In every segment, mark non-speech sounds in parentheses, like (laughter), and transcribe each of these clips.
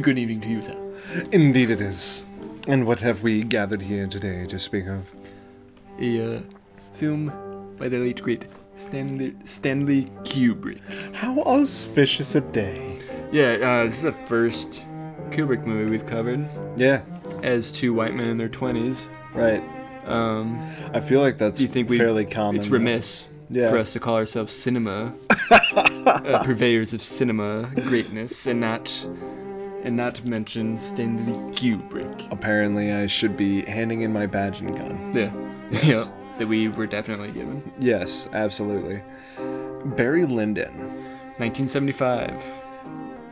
Good evening, Good evening to you, sir. Indeed it is. And what have we gathered here today to speak of? A uh, film by the late great Stanley, Stanley Kubrick. How auspicious a day. Yeah, uh, this is the first Kubrick movie we've covered Yeah, as two white men in their 20s. right. Um, I feel like that's do you think we, fairly common. it's remiss Yeah. for us to call ourselves cinema (laughs) uh, purveyors of cinema greatness and not and not to mention Stanley Kubrick. Apparently, I should be handing in my badge and gun. Yeah, yeah, that we were definitely given. Yes, absolutely. Barry Lyndon. 1975.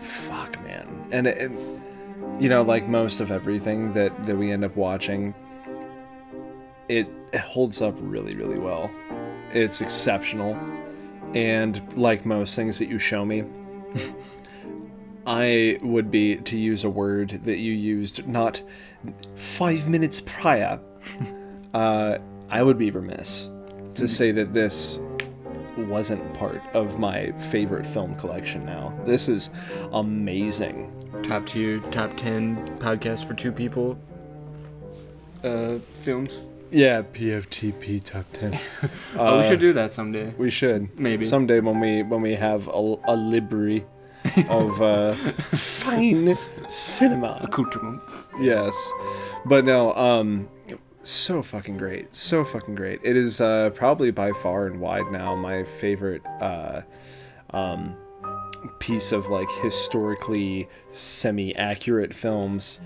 Fuck, man. And, it, you know, like most of everything that, that we end up watching, it holds up really, really well. It's exceptional. And like most things that you show me, (laughs) I would be, to use a word that you used not five minutes prior, (laughs) uh, I would be remiss to say that this wasn't part of my favorite film collection now. This is amazing. top tier, top 10 podcast for two people uh, films. Yeah, PFTP top 10. (laughs) oh, we should do that someday. We should. Maybe. Someday when we when we have a, a library of uh, fine cinema. Accoutrements. Yes. But no, um so fucking great. So fucking great. It is uh probably by far and wide now my favorite uh um piece of like historically semi-accurate films.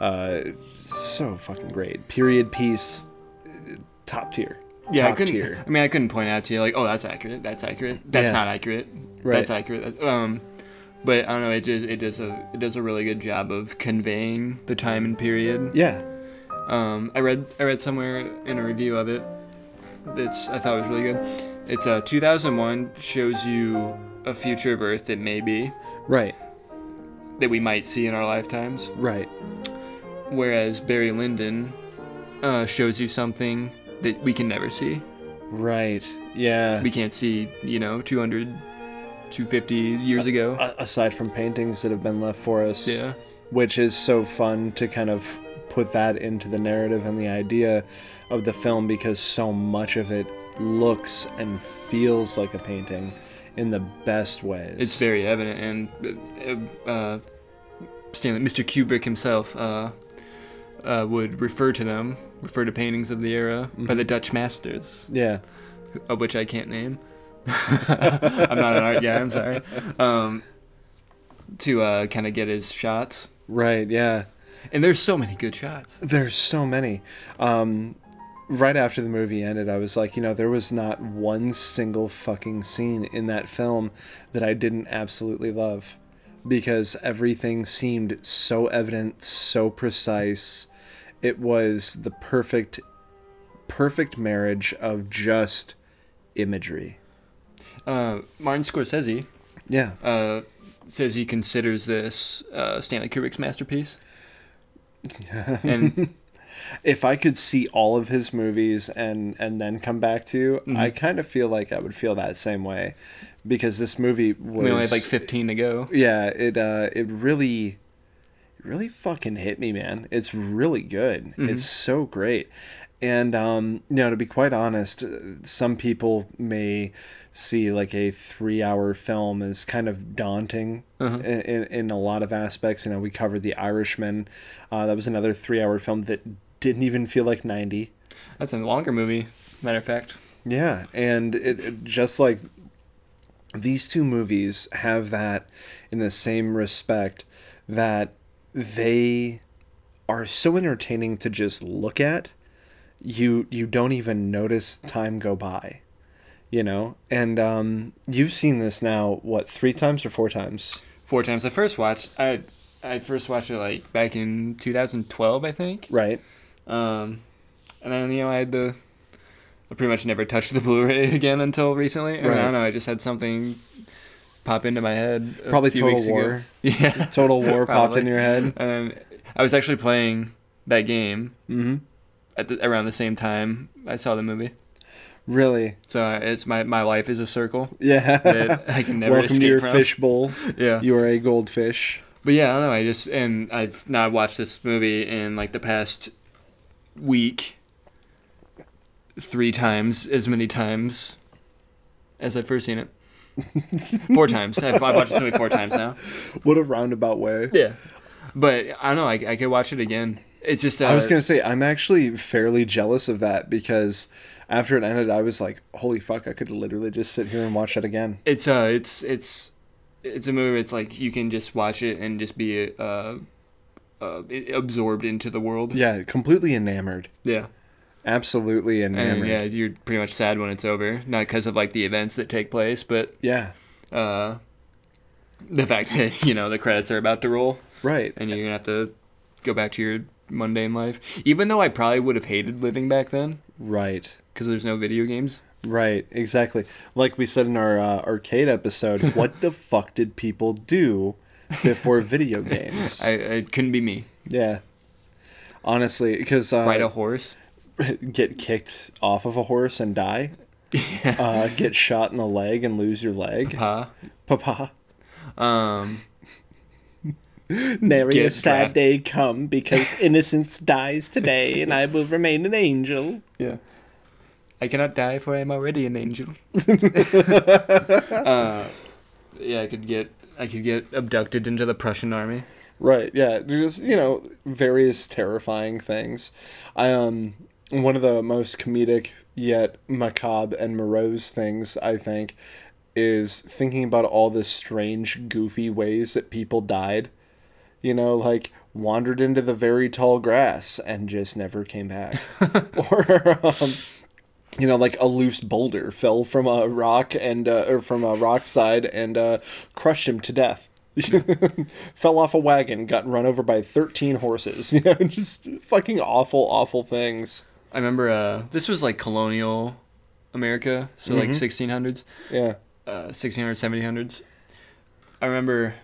Uh so fucking great. Period piece top tier. Yeah, I couldn't. tier. I mean, I couldn't point out to you like, oh, that's accurate. That's accurate. That's Yeah. not accurate. Right. That's accurate. Um, but I don't know. It just it does a it does a really good job of conveying the time and period. Yeah. Um, I read I read somewhere in a review of it that's I thought was really good. It's uh 2001 shows you a future of Earth that may be Right. that we might see in our lifetimes, Right. whereas Barry Lyndon uh, shows you something that we can never see. Right. Yeah. We can't see, you know, 200, 250 years ago. A- aside from paintings that have been left for us. Yeah. which is so fun to kind of put that into the narrative and the idea of the film because so much of it looks and feels like a painting in the best ways. It's very evident, and uh, uh, Stanley, Mr. Kubrick himself, uh, uh, would refer to them, refer to paintings of the era by the Dutch masters, yeah, of which I can't name. (laughs) I'm not an art guy. I'm sorry. Um, to uh, kind of get his shots, right, yeah. and there's so many good shots. There's so many. Um, right after the movie ended, I was like, you know, there was not one single fucking scene in that film that I didn't absolutely love because everything seemed so evident, so precise. It was the perfect, perfect marriage of just imagery. Uh, Martin Scorsese Yeah. uh, says he considers this uh, Stanley Kubrick's masterpiece. and (laughs) if I could see all of his movies and and then come back to, you, I kind of feel like I would feel that same way because this movie was we only had like 15 to go. yeah, it uh it really it really fucking hit me, man. It's really good. It's so great. And um you know, to be quite honest, uh, some people may see like a 3-hour film as kind of daunting Uh-huh. in, in a lot of aspects. You know, we covered The Irishman. Uh that was another 3-hour film that didn't even feel like 90. That's a longer movie, matter of fact. Yeah, and it, it just like these two movies have that in the same respect that they are so entertaining to just look at. You you don't even notice time go by. You know? And um you've seen this now what, 3 times or 4 times? Four times. I first watched. I I first watched it like back in 2012, I think. Right. Um, and then you know I had the. I pretty much never touched the (laughs) Blu-ray again until recently. And I don't know. I just had something pop into my head. Probably Total weeks ago. War. (laughs) Yeah. Total War popped in your head. And I was actually playing that game Mhm. At the, around the same time I saw the movie. Really? So uh, it's my my life is a circle (laughs) Yeah. I can never Welcome to your from. fishbowl. (laughs) Yeah. You are a goldfish. But yeah, I don't know. I just and I've now watched this movie in like the past week three times as many times as I've first seen it. (laughs) four times. I've, I've watched this movie four times now. What a roundabout way. Yeah. But I don't know. I, I could watch it again. It's just. Uh, I was gonna say I'm actually fairly jealous of that because after it ended, I was like, "Holy fuck! I could literally just sit here and watch it again." It's uh. It's it's it's a movie. It's like you can just watch it and just be uh, uh absorbed into the world. Yeah, completely enamored. Yeah. Absolutely And enamored. yeah, you're pretty much sad when it's over. Not because of like the events that take place, but yeah. uh, the fact that (laughs) you know the credits are about to roll Right. and you're gonna have to go back to your mundane life. Even though I probably would have hated living back then Right. because there's no video games. Right. Exactly. Like we said in our uh, arcade episode, (laughs) what the fuck did people do before video (laughs) games? I it couldn't be me. yeah. Honestly, because uh, Ride a horse. (laughs) get kicked off of a horse and die, Yeah. uh, get shot in the leg and lose your leg, Pa. papa. Um. Nary a sad draft- day come because (laughs) innocence dies today, and I will remain an angel. Yeah. I cannot die for I am already an angel. (laughs) uh, yeah, I could get I could get abducted into the Prussian army. Right. Yeah. Just you know, various terrifying things. I um one of the most comedic yet macabre and morose things I think is thinking about all the strange, goofy ways that people died. You know, like wandered into the very tall grass and just never came back, (laughs) or um, you know, like a loose boulder fell from a rock and uh, or from a rock side and uh, crushed him to death. (laughs) fell off a wagon, got run over by thirteen horses. (laughs) You know, just fucking awful, awful things. I remember uh, this was like colonial America, so like 1600s, Yeah. uh, 1600s, 1700s. I remember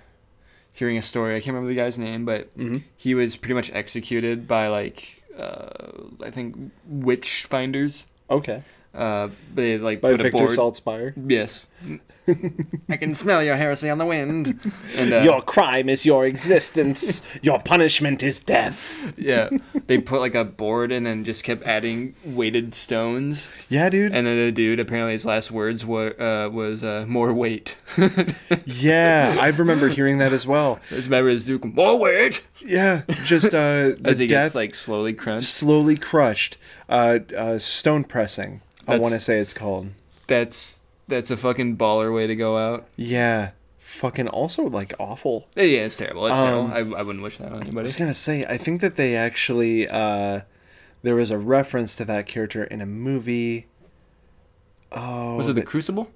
hearing a story. I can't remember the guy's name, but Mhm. he was pretty much executed by like uh, I think witch finders. Okay. Uh, they like By Victor board. Saltzpyre. Yes. I can smell your heresy on the wind. And uh, Your crime is your existence. your punishment is death. yeah, they put like a board and then just kept adding weighted stones. Yeah, dude. And then the dude apparently his last words were uh, was uh, more weight. (laughs) yeah, I remember hearing that as well. (laughs) His member is Duke more weight Yeah, just uh, (laughs) as he death gets like slowly crunched. slowly crushed. Uh, uh, stone pressing. I want to say it's called. That's that's a fucking baller way to go out. Yeah, fucking also like awful. Yeah, it's terrible. It's Um, terrible. I, I wouldn't wish that on anybody. I anybody. was gonna say, I think that they actually uh, there was a reference to that character in a movie. Oh, Was it the Crucible?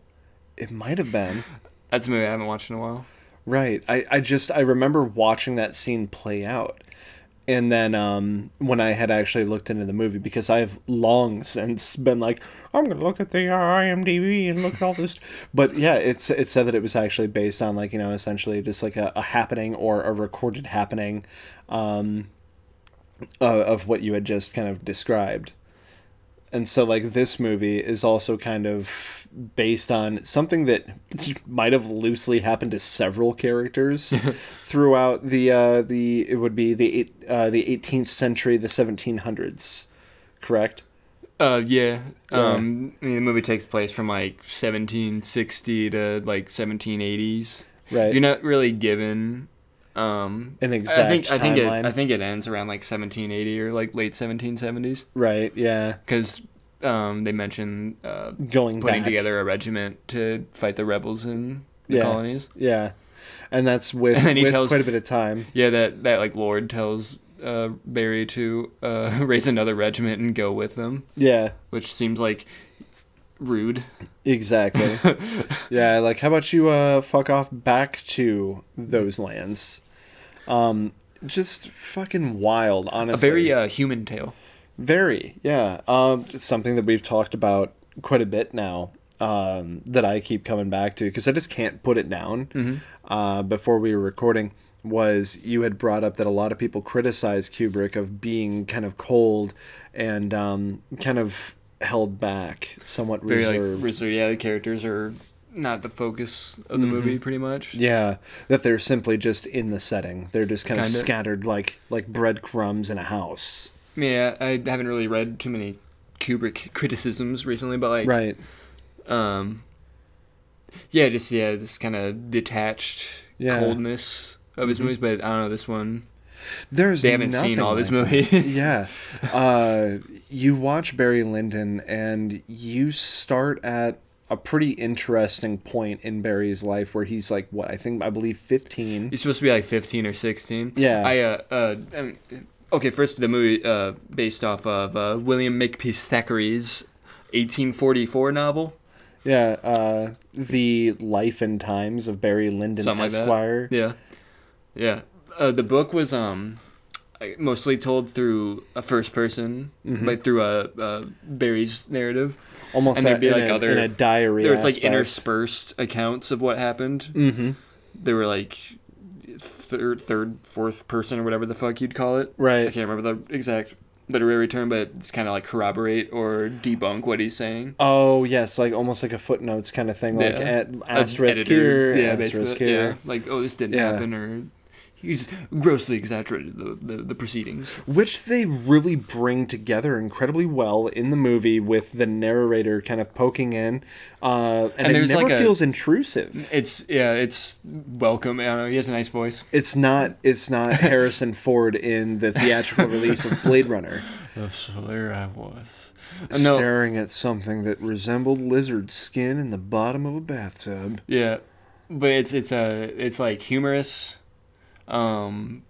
it might have been. That's a movie I haven't watched in a while. Right. I, I just I remember watching that scene play out. And then um, when I had actually looked into the movie, because I've long since been like, I'm gonna look at the IMDb and look at all this. But yeah, it's it said that it was actually based on like you know essentially just like a, a happening or a recorded happening, um, of what you had just kind of described. And so like this movie is also kind of based on something that (laughs) might have loosely happened to several characters (laughs) throughout the uh, the it would be the eight, uh, the 18th century, the 1700s, correct? Uh, yeah. Um, I mean, the movie takes place from like 1760 to like 1780s. Right. You're not really given um An I exact think I think it. I think it ends around like 1780 or like late 1770s right. Yeah. because um they mention uh, Going putting back. together a regiment to fight the rebels in the Yeah. colonies. Yeah. And that's with, (laughs) And with tells- quite a bit of time. Yeah, that that like Lord tells uh, Barry to uh, (laughs) raise another regiment and go with them, Yeah. which seems like rude. Exactly. (laughs) yeah, like how about you uh fuck off back to those lands? Um just fucking wild, honestly. A very uh, human tale. Very, yeah. Um, it's something that we've talked about quite a bit now. Um, that I keep coming back to because I just can't put it down. Mm-hmm. Uh, before we were recording, was you had brought up that a lot of people criticize Kubrick of being kind of cold and um, kind of held back, somewhat Very reserved. like reserved. Yeah, the characters are not the focus of the movie, pretty much. Mm-hmm. yeah, that they're simply just in the setting. They're just kind of Kinda. scattered like like breadcrumbs in a house. Yeah, I haven't really read too many Kubrick criticisms recently, but like, Right. um, yeah, just yeah, this kind of detached Yeah. coldness of his movies. But I don't know this one. There's They haven't seen all of his movies. (laughs) yeah. Uh, you watch Barry Lyndon and you start at a pretty interesting point in Barry's life where he's like what I think I believe 15. He's supposed to be like 15 or 16. Yeah. I uh, uh okay, first the movie uh based off of uh, William Makepeace Thackeray's 1844 novel. Yeah, uh, the life and times of Barry Lyndon Something like that. Yeah. Yeah. Uh, the book was um Mostly told through a first person, Mm-hmm. like through a, uh Barry's narrative. Almost And there'd be, like, a, other- in a diary. There was like interspersed accounts of what happened. Mm-hmm. They were like third, third, fourth person or whatever the fuck you'd call it. Right. I can't remember the exact literary term, but it's kind of like corroborate or debunk what he's saying. Oh yes, like almost like a footnotes kind of thing, like Yeah. at, asterisk editor- here, yeah, asterisk basically, here. yeah, like oh, this didn't Yeah. happen, or he's grossly exaggerated the, the, the proceedings. which they really bring together incredibly well in the movie with the narrator kind of poking in uh, and, And it never like a- feels intrusive It's yeah, it's welcome. I don't know. He has a nice voice. it's not it's not (laughs) harrison ford in the theatrical release of blade runner There I was. No, staring at something that resembled lizard skin in the bottom of a bathtub yeah, but it's it's a it's like humorous. Um.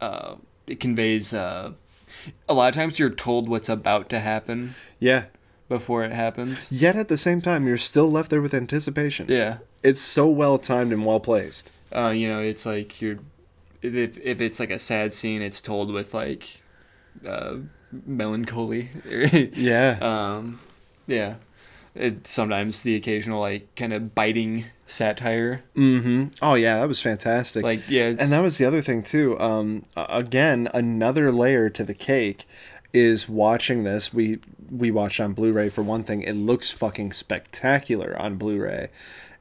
Uh, it conveys uh, a lot of times you're told what's about to happen yeah before it happens. yet at the same time you're still left there with anticipation Yeah. it's so well timed and well placed uh, you know, it's like you're if if it's like a sad scene, it's told with like uh, melancholy. (laughs) yeah um, yeah. It sometimes the occasional like kind of biting satire, mm-hmm. Oh yeah that was fantastic. Like yeah, it's, and that was the other thing too. Um again another layer to the cake is watching this. We we watched on blu-ray for one thing. It looks fucking spectacular on blu-ray.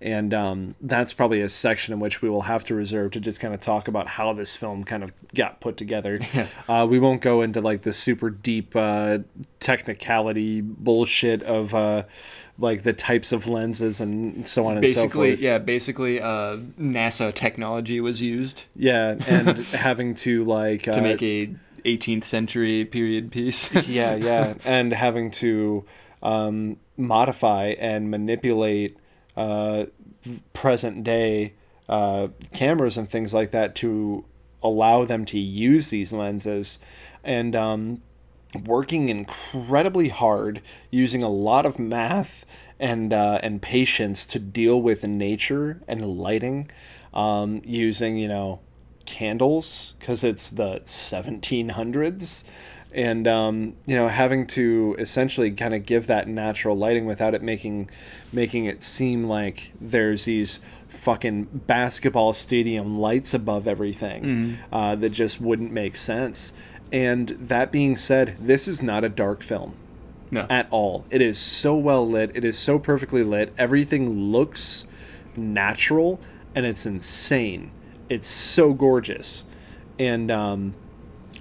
And um, that's probably a section in which we will have to reserve to just kind of talk about how this film kind of got put together. (laughs) uh, we won't go into like the super deep uh, technicality bullshit of uh, like the types of lenses and so on and so forth. basically yeah, basically uh, NASA technology was used Yeah, and (laughs) having to like uh, to make a 18th century period piece. (laughs) yeah, yeah, and having to um, modify and manipulate uh, present day uh, cameras and things like that to allow them to use these lenses, and um, working incredibly hard, using a lot of math and uh, and patience to deal with nature and lighting, um, using you know candles because it's the 1700s and um, you know having to essentially kind of give that natural lighting without it making making it seem like there's these fucking basketball stadium lights above everything uh, that just wouldn't make sense and that being said this is not a dark film no. at all. It is so well lit. It is so perfectly lit. Everything looks natural and it's insane. It's so gorgeous. And um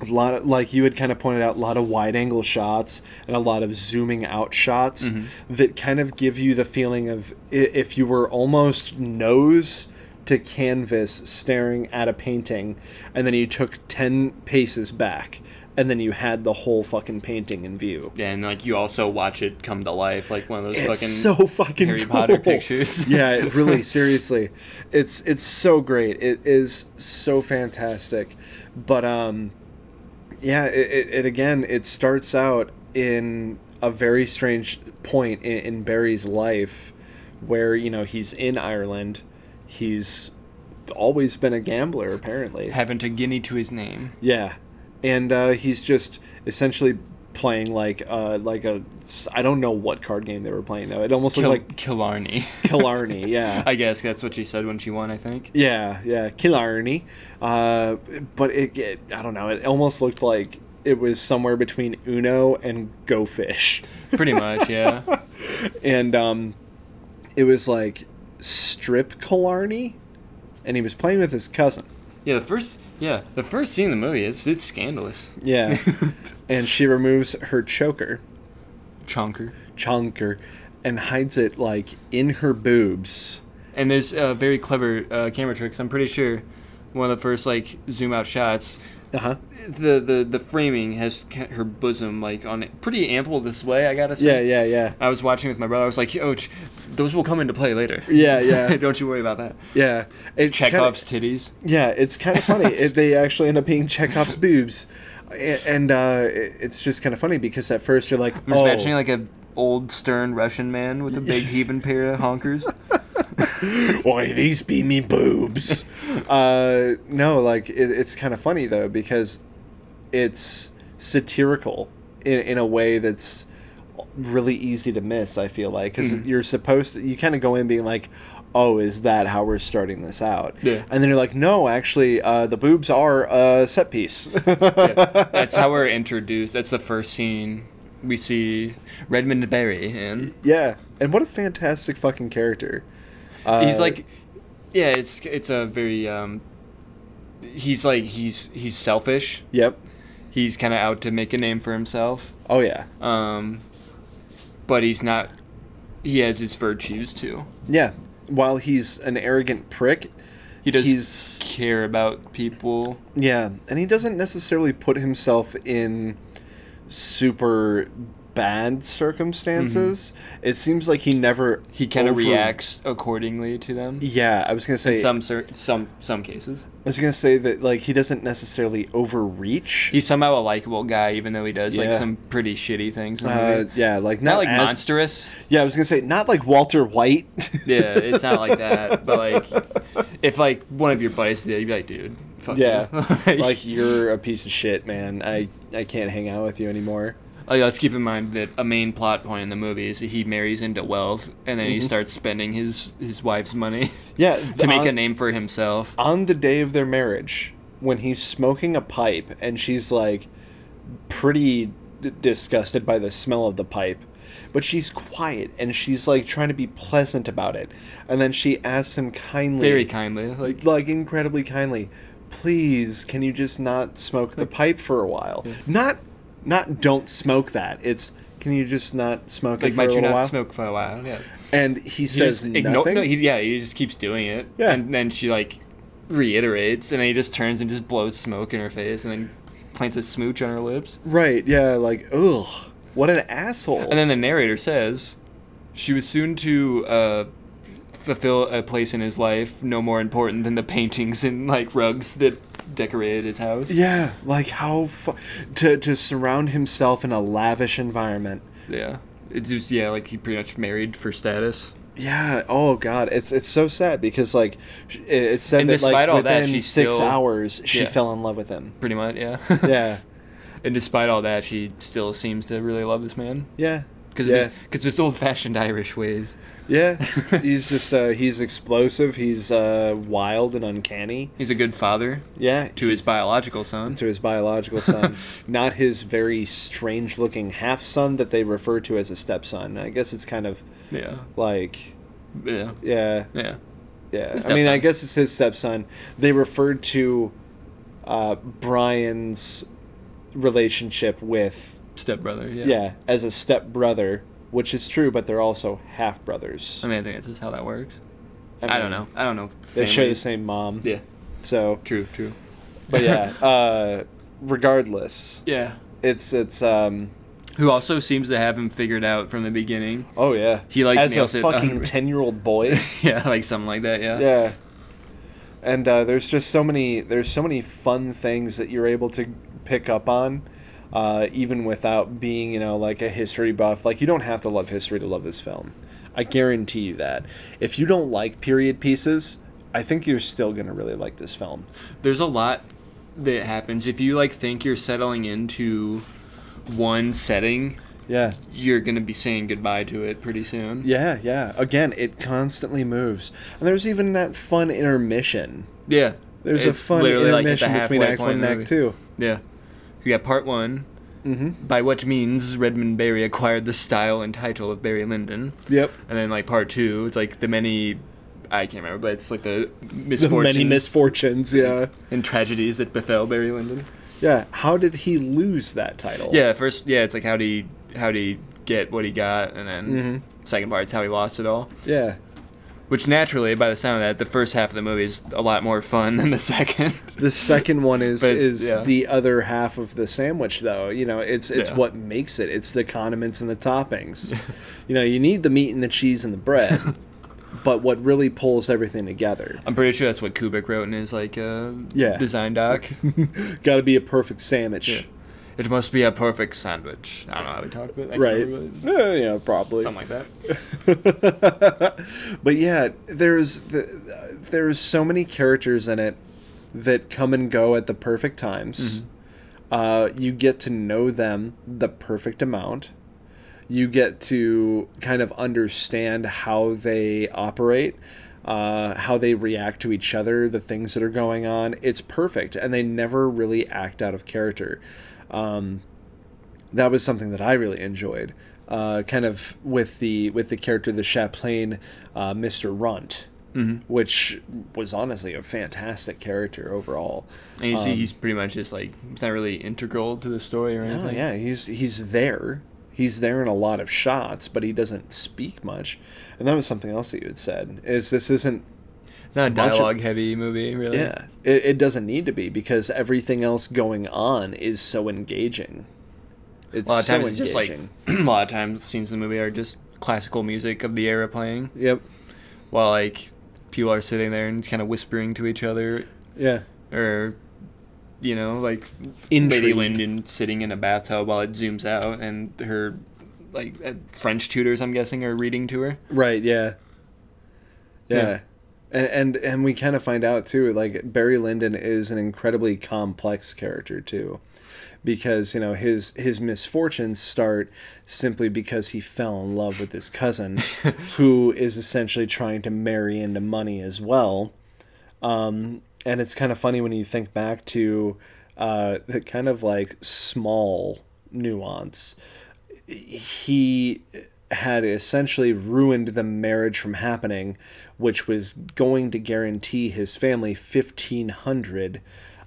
a lot of like you had kind of pointed out a lot of wide angle shots and a lot of zooming out shots that kind of give you the feeling of if you were almost nose to canvas staring at a painting and then you took 10 paces back and then you had the whole fucking painting in view. Yeah, and like you also watch it come to life, like one of those It's fucking so fucking Harry cool. Potter pictures. (laughs) yeah, it (laughs) really, seriously, it's it's so great. It is so fantastic, but um, yeah, it, it, it again, it starts out in a very strange point in, in Barry's life, where you know he's in Ireland, he's always been a gambler apparently. Haven't a guinea to his name. Yeah, and uh, he's just essentially playing like uh like a I don't know what card game they were playing though. It almost Kil- looked like Killarney. (laughs) Killarney. Yeah. (laughs) I guess that's what she said when she won. I think. Yeah, yeah, Killarney. Uh, but it, it, I don't know. It almost looked like it was somewhere between Uno and Go Fish. Pretty much, yeah. (laughs) and um, it was like strip Killarney, and he was playing with his cousin. Yeah, the first yeah, the first scene in the movie is it's scandalous. Yeah, (laughs) and she removes her choker, Chonker. chonker, and hides it like in her boobs. And there's uh, very clever uh, camera tricks. I'm pretty sure one of the first like zoom out shots. Uh huh. The, the the framing has her bosom like on pretty ample display. I gotta say. yeah, yeah, yeah. I was watching with my brother. I was like, "Oh, those will come into play later." Yeah, yeah. (laughs) Don't you worry about that. yeah. It's kinda- Chekhov's titties. Yeah, it's kind of funny. (laughs) it, they actually end up being Chekhov's boobs, and uh, it- it's just kind of funny because at first you're like, I'm just oh, imagining like a old stern Russian man with a big (laughs) heaving pair of honkers. Why these be me boobs? uh, no, like it, it's kind of funny though because it's satirical in, in a way that's really easy to miss. I feel like because you're supposed to, you kind of go in being like, oh, is that how we're starting this out? Yeah. And then you're like, no, actually, uh, the boobs are a set piece. Yeah, (laughs) That's how we're introduced. That's the first scene we see Redmond Barry in. yeah, and what a fantastic fucking character. Uh, he's like yeah it's it's a very um he's like he's he's selfish yep. he's kind of out to make a name for himself Oh yeah, um but he's not he has his virtues too yeah. While he's an arrogant prick, he does he's care about people Yeah, and he doesn't necessarily put himself in super bad circumstances. It seems like he never Mm-hmm. he kind of over- reacts accordingly to them Yeah, I was gonna say. in some cer- some some cases I was gonna say that like he doesn't necessarily overreach. he's somehow a likable guy even though he does like some pretty shitty things uh, yeah, like not not, like as- monstrous Yeah, I was gonna say not like Walter White. (laughs) Yeah, it's not like that. But like, if like one of your buddies did, you'd be like, dude, fuck yeah, you. (laughs) like you're a piece of shit, man. I I can't hang out with you anymore. Like, let's keep in mind that a main plot point in the movie is that he marries into wealth, and then Mm-hmm. he starts spending his his wife's money Yeah, (laughs) to make on- a name for himself. on the day of their marriage when he's smoking a pipe and she's like pretty d- disgusted by the smell of the pipe but she's quiet and she's like trying to be pleasant about it and then she asks him kindly Very kindly, like like incredibly kindly please can you just not smoke the pipe for a while not not don't smoke that it's can you just not smoke like it for a you not while smoke for a while? Yeah. and he He says nothing No, he, yeah, he just keeps doing it. Yeah. And then she like reiterates, and then he just turns and just blows smoke in her face, and then plants a smooch on her lips. right yeah like ugh what an asshole And then the narrator says, she was soon to uh, fulfill a place in his life no more important than the paintings and like rugs that decorated his house. Yeah, like how fu- to to surround himself in a lavish environment. Yeah. It's just yeah, like he pretty much married for status. Yeah. Oh God, it's it's so sad because like it, said And that like that, within she six still- hours she Yeah. fell in love with him. Pretty much, yeah. (laughs) Yeah. (laughs) and despite all that, she still seems to really love this man Yeah. because Yeah. of his because his old-fashioned Irish ways. Yeah. (laughs) he's just uh, he's explosive. He's uh, wild and uncanny. He's a good father Yeah. to his biological son. to his biological son, (laughs) not his very strange-looking half son that they refer to as a stepson. I guess it's kind of Yeah. like Yeah. yeah. Yeah. Yeah, I mean, I guess it's his stepson. They referred to uh, Brian's relationship with Stepbrother, yeah. yeah. as a stepbrother, which is true, but they're also half brothers. I mean, I think that's just how that works. I, don't know. I don't know. They share the same mom, Yeah. so True. True. but yeah. (laughs) uh, regardless, Yeah. it's it's um Who also seems to have him figured out from the beginning. oh yeah. He, like, as a it fucking (laughs) ten year old boy. (laughs) yeah, like something like that. Yeah. yeah and uh, there's just so many there's so many fun things that you're able to pick up on uh, even without being you know like a history buff like you don't have to love history to love this film. I guarantee you that. If you don't like period pieces i think you're still going to really like this film. There's a lot that happens. If you like think you're settling into one setting. yeah. You're gonna be saying goodbye to it pretty soon. yeah yeah. Again it constantly moves. And there's even that fun intermission. Yeah. there's It's a fun literally, like, intermission between act one and act two. Yeah. You got part one, Mm-hmm. by what means Redmond Barry acquired the style and title of Barry Lyndon, Yep. and then like part two, it's like the many. I can't remember, but it's like the The many misfortunes. Yeah. and tragedies that befell Barry Lyndon. Yeah. How did he lose that title? Yeah, first, yeah, it's like how did he how did he get what he got, and then Mhm. second part's how he lost it all. Yeah. Which naturally, by the sound of that, the first half of the movie is a lot more fun than the second. The second one is (laughs) is yeah. the other half of the sandwich, though. You know, it's it's Yeah. what makes it. It's the condiments and the toppings. you know, you need the meat and the cheese and the bread, (laughs) but what really pulls everything together? I'm pretty sure that's what Kubrick wrote in his like uh, Yeah. design doc. (laughs) Got to be a perfect sandwich, Yeah. It must be a perfect sandwich. I don't know how we talked about it. Right? remember what it yeah, probably. Something like that. (laughs) but yeah, there's the, there's so many characters in it that come and go at the perfect times. Uh, you get to know them the perfect amount. You get to kind of understand how they operate, uh, how they react to each other, the things that are going on. It's perfect, and they never really act out of character. Um, that was something that I really enjoyed. Uh, kind of with the with the character the Chaplain, uh, Mr. Runt, which was honestly a fantastic character overall. And you see, Um, he's pretty much just like he's not really integral to the story or anything. yeah, he's he's there. He's there in a lot of shots, but he doesn't speak much. And that was something else that you had said. Is this isn't It's not a dialogue heavy movie, really. yeah, it, it doesn't need to be because everything else going on is so engaging. It's A lot of so times it's just like (clears throat) a lot of times scenes in the movie are just classical music of the era playing, Yep. while like people are sitting there and kind of whispering to each other, Yeah. or you know, like Intrigue. Lady Lyndon sitting in a bathtub while it zooms out, and her like uh, French tutors, I'm guessing, are reading to her. Right. Yeah. Yeah. Yeah. And, and and we kind of find out too, like Barry Lyndon is an incredibly complex character too, because you know his his misfortunes start simply because he fell in love with his cousin, (laughs) who is essentially trying to marry into money as well. Um, and it's kind of funny when you think back to uh, the kind of like small nuance he had essentially ruined the marriage from happening, which was going to guarantee his family fifteen hundred,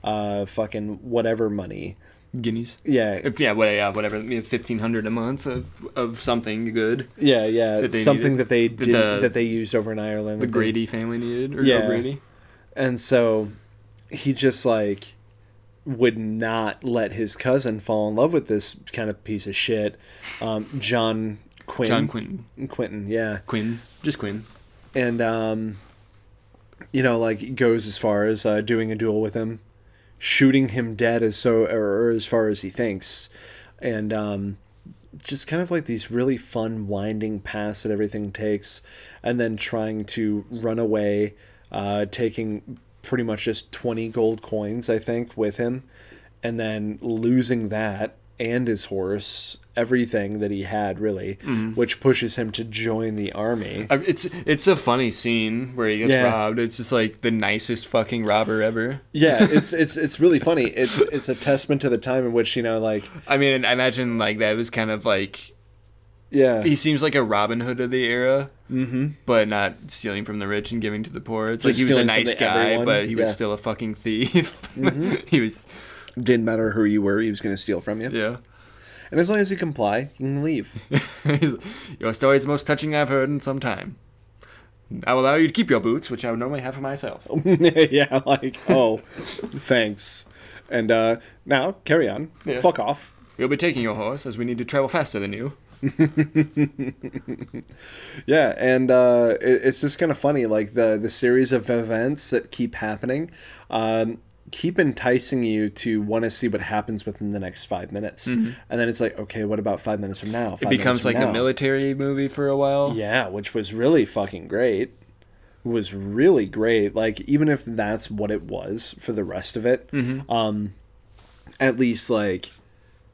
uh, fucking whatever money. Guineas. Yeah, Yeah, what, yeah, whatever. Fifteen hundred a month of, of something good. yeah, yeah. That Something needed. that they That did the- that they used over in Ireland. The that they- Grady family needed, or Yeah. O'Grady. and so he just like would not let his cousin fall in love with this kind of piece of shit, um, John Quinn. John Quinton. Quentin, yeah. Quinn. Just Quinn. and um, you know, like goes as far as uh, doing a duel with him, shooting him dead as so or as far as he thinks, and um, just kind of like these really fun winding paths that everything takes, and then trying to run away, uh, taking pretty much just twenty gold coins, I think, with him, and then losing that and his horse. Everything that he had, really, which pushes him to join the army. It's it's a funny scene where he gets Yeah. robbed. It's just like the nicest fucking robber ever. Yeah, (laughs) it's it's it's really funny. It's it's a testament to the time in which you know, like, I mean, I imagine like that was kind of like yeah, he seems like a Robin Hood of the era, mm-hmm. but not stealing from the rich and giving to the poor. It's like he was a nice guy, everyone, but he was yeah. Mm-hmm. still a fucking thief. (laughs) he was, didn't matter who you were, he was going to steal from you. yeah. And as long as you comply, you can leave. (laughs) your story is the most touching I've heard in some time. I will allow you to keep your boots, which I would normally have for myself. (laughs) yeah, like, oh, thanks. And uh now carry on. Yeah. Fuck off. We'll be taking your horse, as we need to travel faster than you. (laughs) Yeah, and uh, it, it's just kind of funny, like the the series of events that keep happening, um, keep enticing you to want to see what happens within the next five minutes, and then it's like, okay, what about five minutes from now? Mm-hmm. It becomes like a military movie for a while. Yeah, which was really fucking great. Was really great. Like even if that's what it was for the rest of it, um, at least like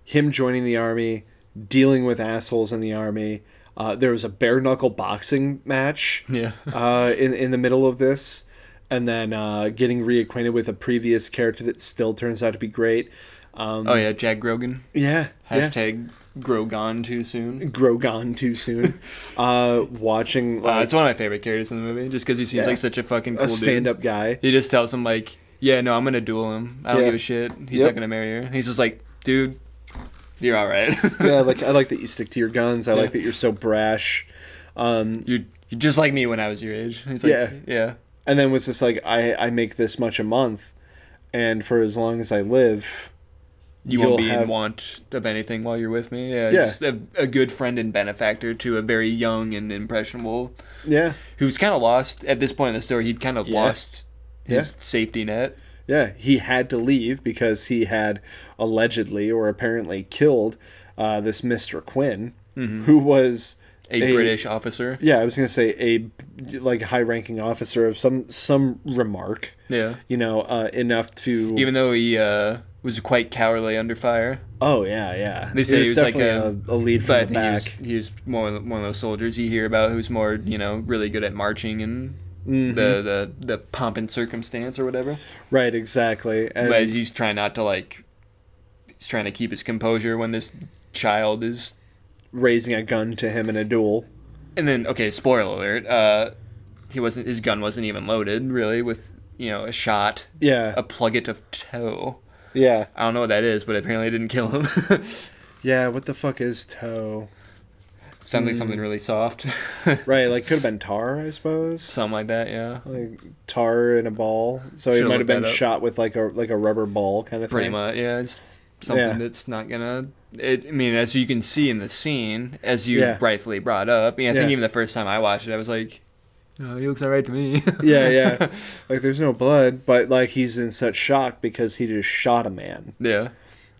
him joining the army, dealing with assholes in the army. Uh, there was a bare knuckle boxing match Yeah. uh, in in the middle of this, and then uh, getting reacquainted with a previous character that still turns out to be great. Um, Oh yeah, Jack Grogan. yeah, yeah. Hashtag grow gone too soon. Grow gone too soon. (laughs) uh, watching Uh, it's one of my favorite characters in the movie, just because he seems Yeah. like such a fucking cool a stand-up guy. He just tells him like, "Yeah, no, I'm gonna duel him. I don't Yeah. give a shit. He's Yep. not gonna marry her." He's just like, "Dude, you're all right. (laughs) yeah, like I like that you stick to your guns. I Yeah. like that you're so brash. Um, you're you're just like me when I was your age." He's like, Yeah. "Yeah, and then was just like I I make this much a month, and for as long as I live, you won't be have- in want of anything while you're with me." Yeah, Yeah. just a, a good friend and benefactor to a very young and impressionable yeah, who's kind of lost at this point in the story. He'd kind of Yeah. lost his Yeah. safety net. yeah. He had to leave because he had allegedly or apparently killed uh, this Mister Quinn, who was A, A- British officer. yeah I was gonna say a like high-ranking officer of some some remark. Yeah. You know, uh, enough to Even though he uh, was quite cowardly under fire. oh yeah yeah. They say he was like a, a lead from But I think back. he was, he was more one of those soldiers you hear about who's more, you know, really good at marching and Mm-hmm. the, the the pomp and circumstance or whatever. Right, exactly. And but he's trying not to like he's trying to keep his composure when this child is raising a gun to him in a duel. and then okay, spoiler alert, uh he wasn't his gun wasn't even loaded, really, with you know, a shot, Yeah, a plugget of tow. yeah, I don't know what that is, but apparently it didn't kill him. (laughs) yeah. What the fuck is tow? Sounds like Mm. something really soft. (laughs) Right, like could have been tar, I suppose. Something like that, yeah. Like tar in a ball. So he Should've might have been shot with like a like a rubber ball kind of Pretty thing. Pretty much, yeah. It's something Yeah. that's not gonna. It, I mean, as you can see in the scene, as you Yeah. rightfully brought up. I mean, I think even the first time I watched it, I was like, "Oh, he looks alright to me." (laughs) Yeah, yeah. (laughs) like there's no blood, but like he's in such shock because he just shot a man. yeah.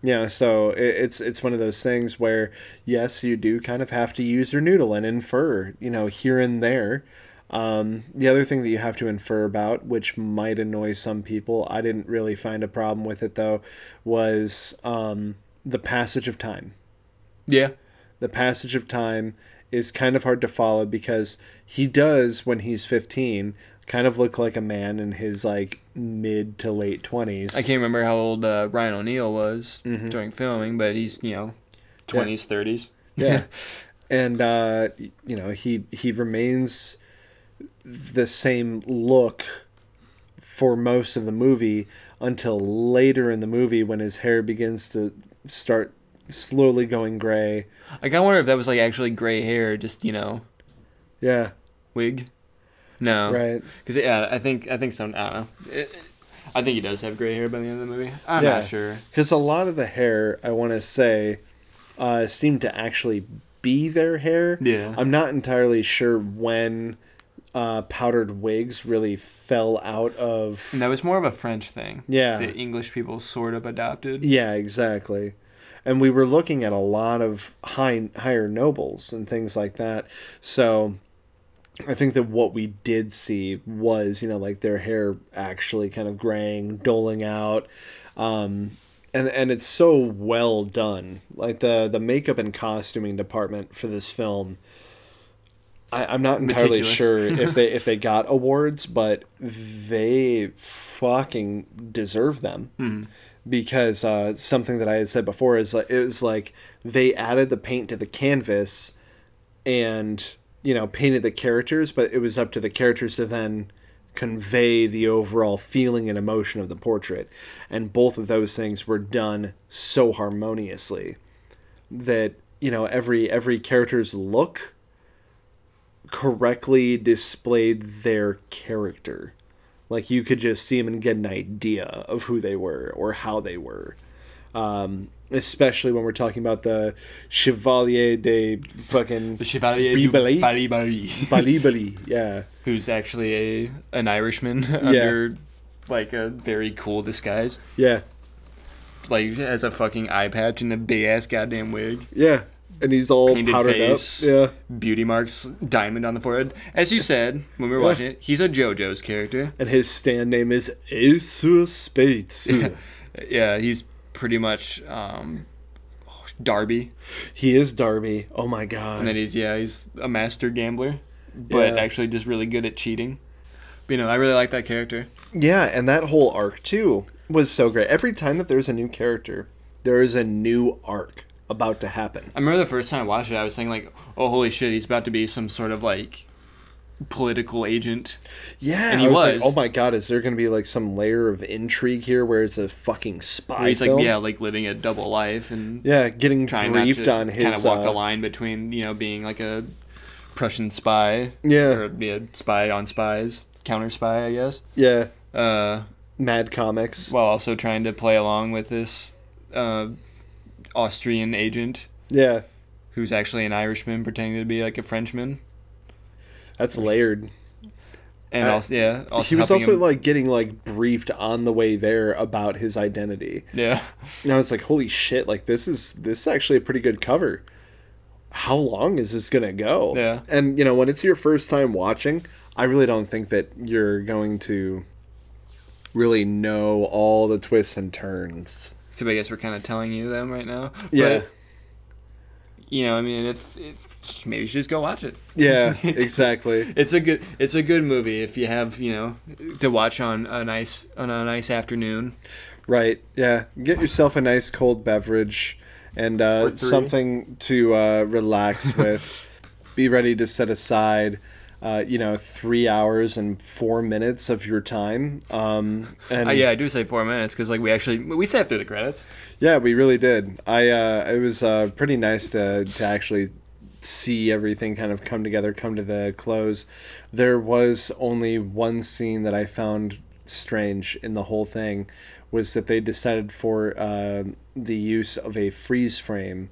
Yeah, so it, it's it's one of those things where yes, you do kind of have to use your noodle and infer, you know, here and there. Um, the other thing that you have to infer about, which might annoy some people, I didn't really find a problem with it though, was um, the passage of time. Yeah. The passage of time is kind of hard to follow because he does when he's 15 kind of look like a man in his like mid to late 20s. I can't remember how old uh, Ryan O'Neal was Mhm. during filming, but he's you know, twenties, thirties. yeah (laughs) and uh you know he he remains the same look for most of the movie until later in the movie when his hair begins to start slowly going gray Like I wonder if that was like actually gray hair, just you know, yeah wig. No, right Because yeah, I think I think some. I don't know. It, I think he does have gray hair by the end of the movie. I'm Yeah. not sure. because a lot of the hair i want to say uh seemed to actually be their hair Yeah. i'm not entirely sure when uh powdered wigs really fell out of And that was more of a French thing. yeah The English people sort of adopted. Yeah, exactly. And we were looking at a lot of high higher nobles and things like that. So I think that what we did see was, you know, like their hair actually kind of graying, doling out. Um and and it's so well done. Like the the makeup and costuming department for this film I, I'm not entirely Meticulous. sure (laughs) if they if they got awards, but they fucking deserve them Mhm. because uh, something that I had said before is like it was like they added the paint to the canvas and you know painted the characters, but it was up to the characters to then convey the overall feeling and emotion of the portrait, and both of those things were done so harmoniously that you know every every character's look correctly displayed their character. Like you could just see them and get an idea of who they were or how they were. Um, especially when we're talking about the chevalier de fucking The Chevalier du Bibeli? Balibari, balibali yeah. (laughs) Who's actually a an Irishman (laughs) under like a very cool disguise, yeah. Like has a fucking eye patch and a big ass goddamn wig, yeah and he's all painted powdered face, up yeah beauty marks, diamond on the forehead. As you said when we were Yeah. watching it, he's a JoJo's character. and his stand name is Ace Spades. (laughs) Yeah, he's pretty much um, Darby. he is Darby. Oh my god. And then he's yeah, he's a master gambler, but Yeah. actually just really good at cheating. But, you know, I really like that character. Yeah, and that whole arc too was so great. Every time that there's a new character There is a new arc about to happen. I remember the first time I watched it, I was thinking like, "Oh, holy shit, he's about to be some sort of like political agent." Yeah, And he I like, was. oh my god, is there going to be like some layer of intrigue here where it's a fucking spy Where he's like, film? yeah, like living a double life and yeah, getting trying briefed to on his kind of walk the uh, line between you know being like a Prussian spy Yeah. or be a spy on spies, counter spy, I guess. yeah, Uh, Mad Comics. while also trying to play along with this uh, Austrian agent Yeah, who's actually an Irishman pretending to be like a Frenchman, that's layered. and Uh, also yeah, also he was also him- like getting like briefed on the way there about his identity. yeah. And I was like, holy shit, like this is this is actually a pretty good cover. How long is this gonna go? Yeah. And you know, when it's your first time watching, I really don't think that you're going to really know all the twists and turns. So I guess we're kind of telling you them right now. Yeah. But, you know, I mean, if, if maybe you should just go watch it. Yeah, (laughs) exactly. It's a good it's a good movie if you have you know to watch on a nice on a nice afternoon. Right. Yeah. Get yourself a nice cold beverage and uh, something to uh, relax (laughs) with. Be ready to set aside, uh, you know, three hours and four minutes of your time. Um, and Uh, yeah, I do say four minutes because like we actually we sat through the credits. Yeah, we really did. I uh, it was uh, pretty nice to to actually see everything kind of come together, come to the close. There was only one scene that I found strange in the whole thing, was that they decided for uh, the use of a freeze frame.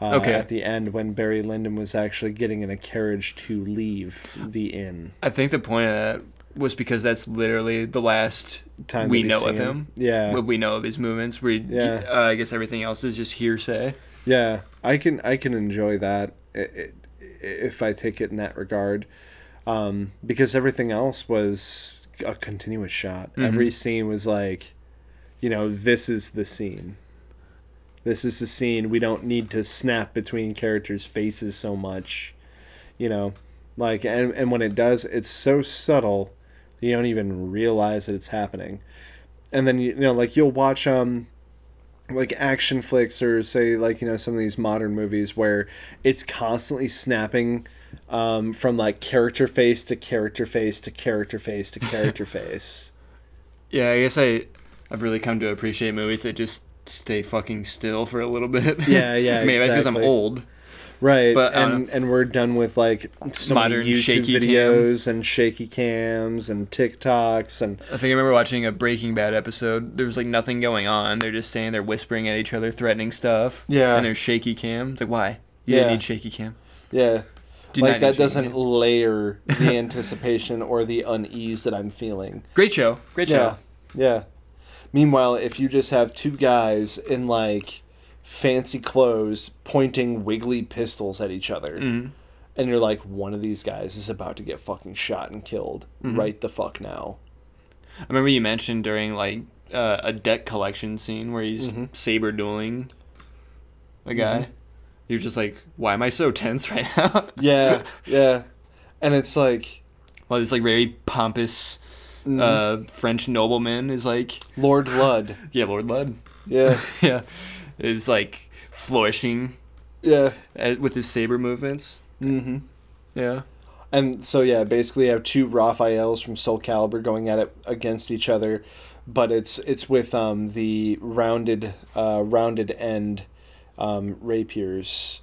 Uh, Okay. At the end, when Barry Lyndon was actually getting in a carriage to leave the inn, I think the point of that was because that's literally the last time we know of him. Yeah, What we know of his movements. We Yeah. uh, I guess everything else is just hearsay. Yeah, I can I can enjoy that if I take it in that regard, um, because everything else was a continuous shot. Mm-hmm. Every scene was like, you know, this is the scene. This is the scene. We don't need to snap between characters' faces so much, you know, like and and when it does, it's so subtle that you don't even realize that it's happening. And then you know, like you'll watch um like action flicks or say like you know some of these modern movies where it's constantly snapping um, from like character face to character face to character face to character (laughs) face Yeah, I guess I I've really come to appreciate movies that just stay fucking still for a little bit. Yeah, yeah, (laughs) Maybe that's because I'm old. right But, uh, and and we're done with like so Modern many youtube shaky cam. videos and shaky cams and tiktoks and I think I remember watching a Breaking Bad episode. There was like nothing going on. They're just standing there whispering at each other, threatening stuff. Yeah. And there's shaky cam. It's like why? You Yeah. need shaky cam. yeah Do like that doesn't layer the (laughs) anticipation or the unease that i'm feeling Great show. Great Yeah, show. yeah. Meanwhile, if you just have two guys in like fancy clothes pointing wiggly pistols at each other, Mhm. and you're like, one of these guys is about to get fucking shot and killed Mm-hmm. right the fuck now. I remember you mentioned during like uh, a debt collection scene where he's Mm-hmm. saber dueling a guy. You're just like, why am I so tense right now? Yeah, (laughs) yeah. And it's like Well, it's like very pompous Mm-hmm. uh, French nobleman is like, Lord Ludd. yeah, Lord Lud. Yeah, (laughs) yeah, is like flourishing yeah. uh, with his saber movements. Mm-hmm. Yeah. And so yeah, basically you have two Raphaels from Soul Calibur going at it against each other, but it's it's with um, the rounded uh, rounded end um, rapiers.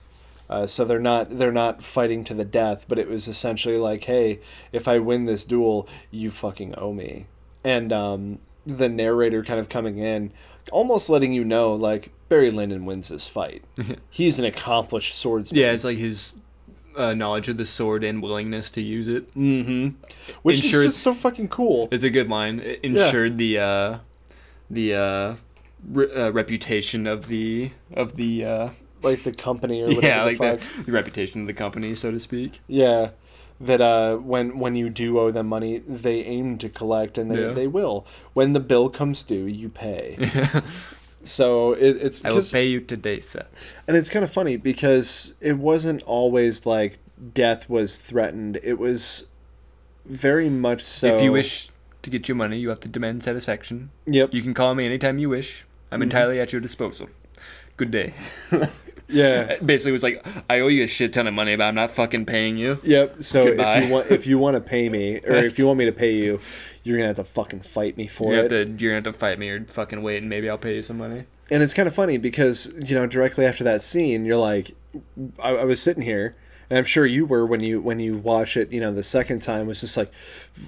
Uh, so they're not they're not fighting to the death, but it was essentially like, hey, if I win this duel, you fucking owe me. And um, the narrator kind of coming in, almost letting you know like Barry Lyndon wins this fight. (laughs) He's an accomplished swordsman. Yeah, it's like his uh, knowledge of the sword and willingness to use it. Mm-hmm. Which is just so fucking cool. It's a good line. It ensured the uh, the uh, re- uh, reputation of the of the uh, like the company or (laughs) whatever yeah, the like fuck. the, the reputation of the company, so to speak. Yeah, that uh, when when you do owe them money, they aim to collect, and they, Yeah. they will. When the bill comes due, you pay. (laughs) so it, it's I will pay you today, sir. and it's kind of funny because it wasn't always like death was threatened. It was very much so. If you wish to get your money, you have to demand satisfaction. Yep. You can call me anytime you wish. I'm Mm-hmm. entirely at your disposal. good day. (laughs) Yeah. (laughs) Basically, it was like, I owe you a shit ton of money, but I'm not fucking paying you. Yep. So Goodbye. if you want if you want to pay me (laughs) or if you want me to pay you, you're gonna have to fucking fight me for You have it. to, you're gonna have to fight me or fucking wait, and maybe I'll pay you some money. and it's kind of funny because you know directly after that scene, you're like, I, I was sitting here, and I'm sure you were when you when you watch it. You know, the second time was just like,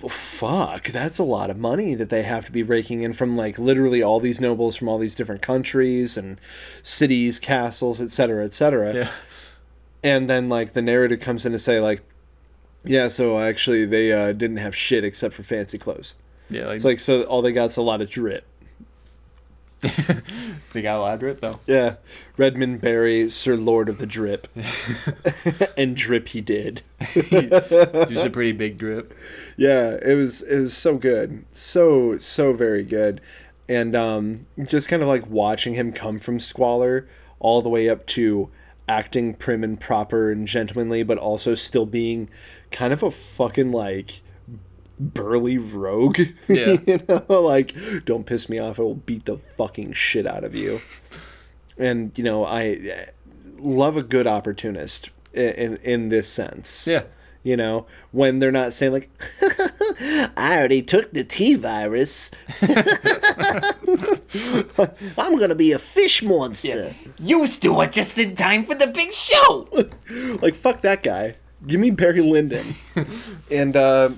fuck, that's a lot of money that they have to be raking in from like literally all these nobles from all these different countries and cities, castles, etc., cetera, etc. Cetera. Yeah. and then like the narrator comes in to say like yeah so actually they uh, didn't have shit except for fancy clothes Yeah, like, it's like so all they got's a lot of drip they got elaborate though. yeah. Redmond barry sir lord of the drip. (laughs) And drip he did. He was a pretty big drip. yeah it was it was so good. So so very good. And um just kind of like watching him come from squalor all the way up to acting prim and proper and gentlemanly but also still being kind of a fucking like burly rogue (laughs) Yeah. you know like don't piss me off i will beat the fucking shit out of you and you know i eh, love a good opportunist in in, in this sense Yeah. you know, when they're not saying like, (laughs) "I already took the T virus. (laughs) I'm gonna be a fish monster." Used to it just in time for the big show. Like, fuck that guy. Give me Barry Lyndon. and uh,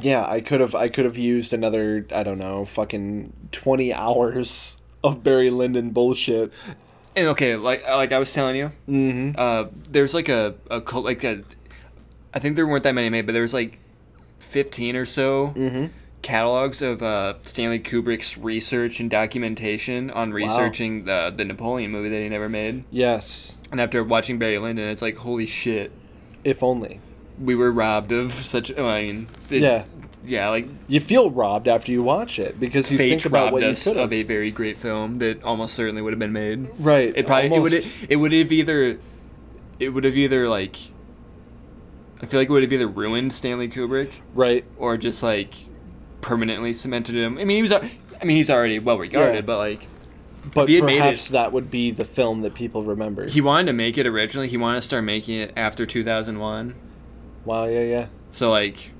yeah, I could have I could have used another I don't know fucking twenty hours of Barry Lyndon bullshit. And okay, like like I was telling you, Mm-hmm. uh, there's like a, a like a, I think there weren't that many made, but there was like fifteen or so Mm-hmm. catalogs of uh, Stanley Kubrick's research and documentation on researching the the Napoleon movie that he never made. Yes, And after watching Barry Lyndon, it's like holy shit, if only. We were robbed of such. I mean, it- Yeah. yeah, like You feel robbed after you watch it because you fate think about robbed what you us could of a very great film that almost certainly would have been made. Right. It probably it would almost- it would have either it would have either like I feel like it would have either ruined Stanley Kubrick Right. or just like permanently cemented him. I mean, he was I mean, he's already well regarded, Yeah. but like But he had made perhaps it- that would be the film that people remember. he wanted to make it originally. He wanted to start making it after 2001. Wow, yeah, yeah. So like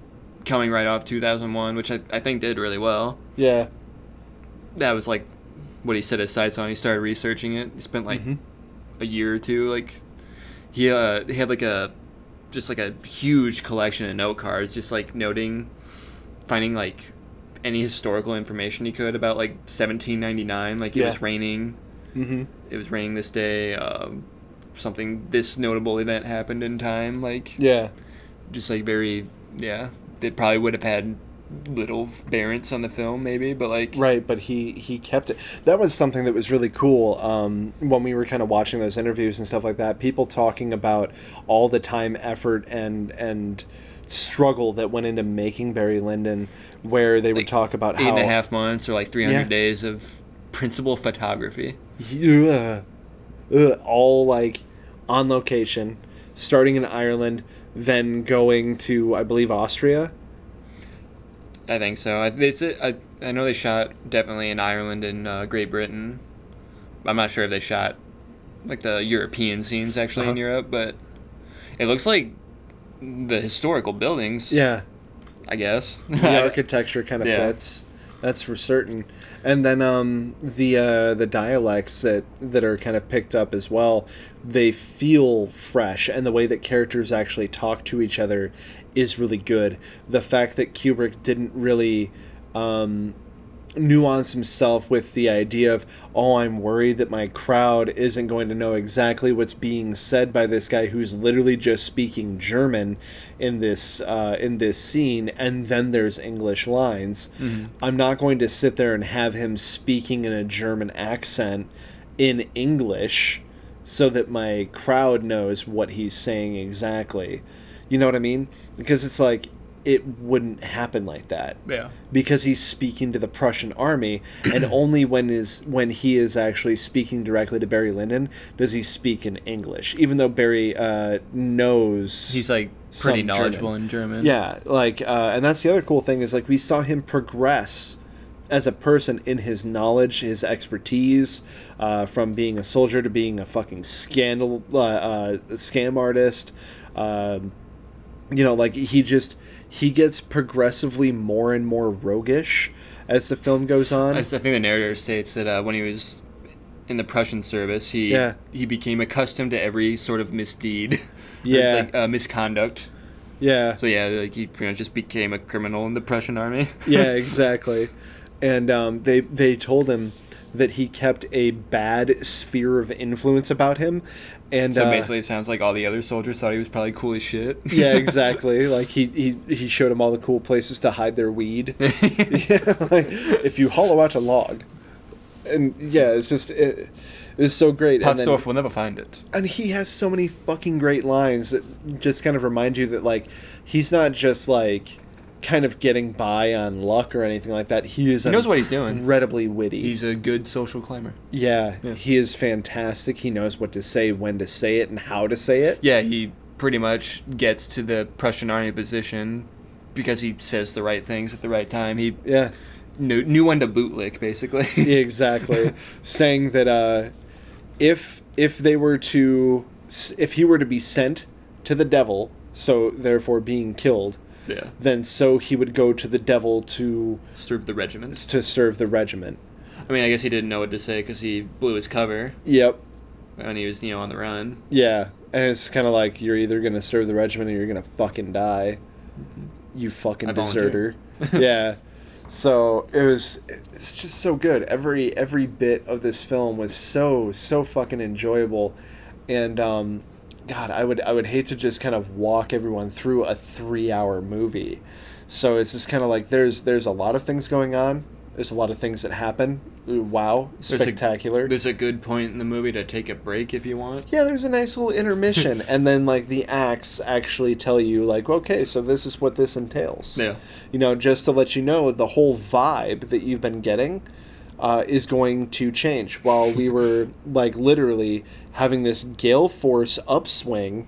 coming right off 2001, which I, I think did really well. Yeah. That was like what he set his sights on. He started researching it. He spent like Mhm. a year or two like he uh he had like a just like a huge collection of note cards just like noting finding like any historical information he could about like 1799 like it Yeah. was raining Mm-hmm. it was raining this day um something this notable event happened in time like Yeah. Just like very yeah it probably would have had little bearance on the film maybe but like Right, but he he kept it. That was something that was really cool. Um, when we were kind of watching those interviews and stuff like that, people talking about all the time, effort, and and struggle that went into making Barry Lyndon, where they would talk about eight how and a half months or like 300 Yeah. days of principal photography Ugh. Ugh, all like on location, starting in Ireland, then going to I believe Austria. I think so. I, they I, I know they shot definitely in Ireland and uh, Great Britain. I'm not sure if they shot like the European scenes actually in Uh-huh. Europe, but it looks like the historical buildings. Yeah, I guess. the (laughs) architecture kind of Yeah. fits. That's for certain. And then um, the uh, the dialects that that are kind of picked up as well, they feel fresh, and the way that characters actually talk to each other is really good. The fact that Kubrick didn't really um, nuance himself with the idea of, oh, I'm worried that my crowd isn't going to know exactly what's being said by this guy who's literally just speaking German in this uh, in this scene, and then there's English lines. I'm not going to sit there and have him speaking in a German accent in English so that my crowd knows what he's saying exactly. You know what I mean? Because it's like it wouldn't happen like that yeah. because he's speaking to the Prussian army, and (clears throat) only when is when he is actually speaking directly to Barry Lyndon does he speak in English, even though Barry uh, knows He's like pretty knowledgeable German. in German. yeah, like, uh, and that's the other cool thing is like we saw him progress as a person in his knowledge, his expertise, uh, from being a soldier to being a fucking scandal uh, uh, scam artist. Um, you know, like he just he gets progressively more and more roguish as the film goes on. I think the narrator states that uh, when he was in the Prussian service, he Yeah. he became accustomed to every sort of misdeed, (laughs) or, Yeah. like, uh, misconduct. yeah, So yeah, like he pretty much just became a criminal in the Prussian army. (laughs) yeah, exactly. And um, they they told him that he kept a bad sphere of influence about him, and so uh, basically, it sounds like all the other soldiers thought he was probably cool as shit. yeah, (laughs) exactly. Like he, he he showed him all the cool places to hide their weed. yeah, (laughs) (laughs) like if you hollow out a log, and yeah, it's just it, it's so great. Potzdorf will never find it. and he has so many fucking great lines that just kind of remind you that like he's not just like kind of getting by on luck or anything like that. He is He knows what he's doing. incredibly witty. He's a good social climber. yeah, Yeah. he is fantastic. He knows what to say, when to say it, and how to say it. Yeah, he pretty much gets to the Prussian army position because he says the right things at the right time. He Yeah. knew, knew when to bootlick, basically. (laughs) Yeah, exactly saying that uh, if if they were to if he were to be sent to the devil so therefore being killed yeah. then so he would go to the devil to Serve the regiment. to serve the regiment. I mean, I guess he didn't know what to say because he blew his cover. Yep. And he was, you know, on the run. yeah. And it's kind of like you're either gonna serve the regiment or you're gonna fucking die. You fucking I deserter. (laughs) Yeah. So it was it's just so good. Every every bit of this film was so so fucking enjoyable. And um god i would i would hate to just kind of walk everyone through a three hour movie so it's just kind of like there's there's a lot of things going on there's a lot of things that happen wow There's a- spectacular There's a good point in the movie to take a break if you want. yeah, there's a nice little intermission, (laughs) and then like the acts actually tell you like, okay, so this is what this entails. Yeah. You know, just to let you know, the whole vibe that you've been getting uh, is going to change. While we were like literally having this gale force upswing,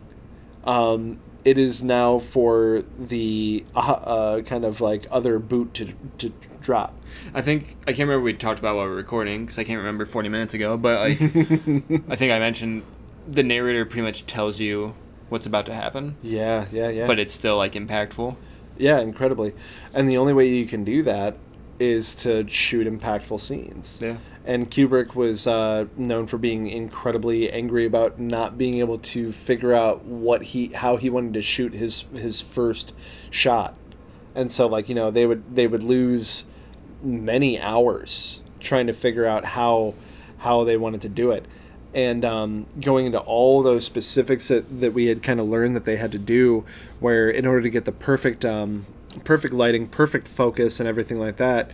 um, it is now for the uh, uh, kind of like other boot to to drop. I think I can't remember what we talked about while we were recording because I can't remember 40 minutes ago. But like, (laughs) I think I mentioned the narrator pretty much tells you what's about to happen, Yeah, yeah, yeah. but it's still like impactful. Yeah, incredibly. And the only way you can do that is to shoot impactful scenes. Yeah. And Kubrick was uh, known for being incredibly angry about not being able to figure out what he how he wanted to shoot his his first shot. And so like, you know, they would they would lose many hours trying to figure out how how they wanted to do it. And um, going into all those specifics that, that we had kind of learned that they had to do, where in order to get the perfect um, perfect lighting, perfect focus, and everything like that,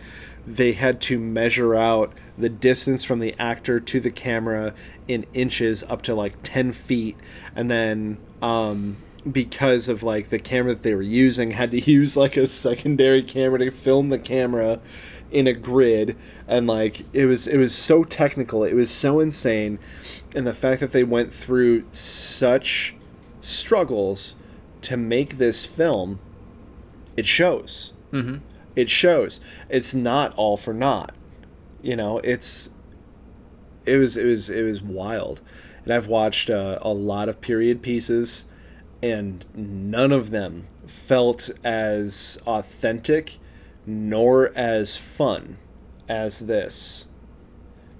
they had to measure out the distance from the actor to the camera in inches up to like 10 feet. And then um, because of like the camera that they were using, had to (laughs) use like a secondary camera to film the camera in a grid and like it was it was so technical it was so insane and the fact that they went through such struggles to make this film it shows. Mm-hmm. it shows. It's not all for naught. You know it's it was it was it was wild. And i've watched uh, a lot of period pieces and none of them felt as authentic nor as fun as this.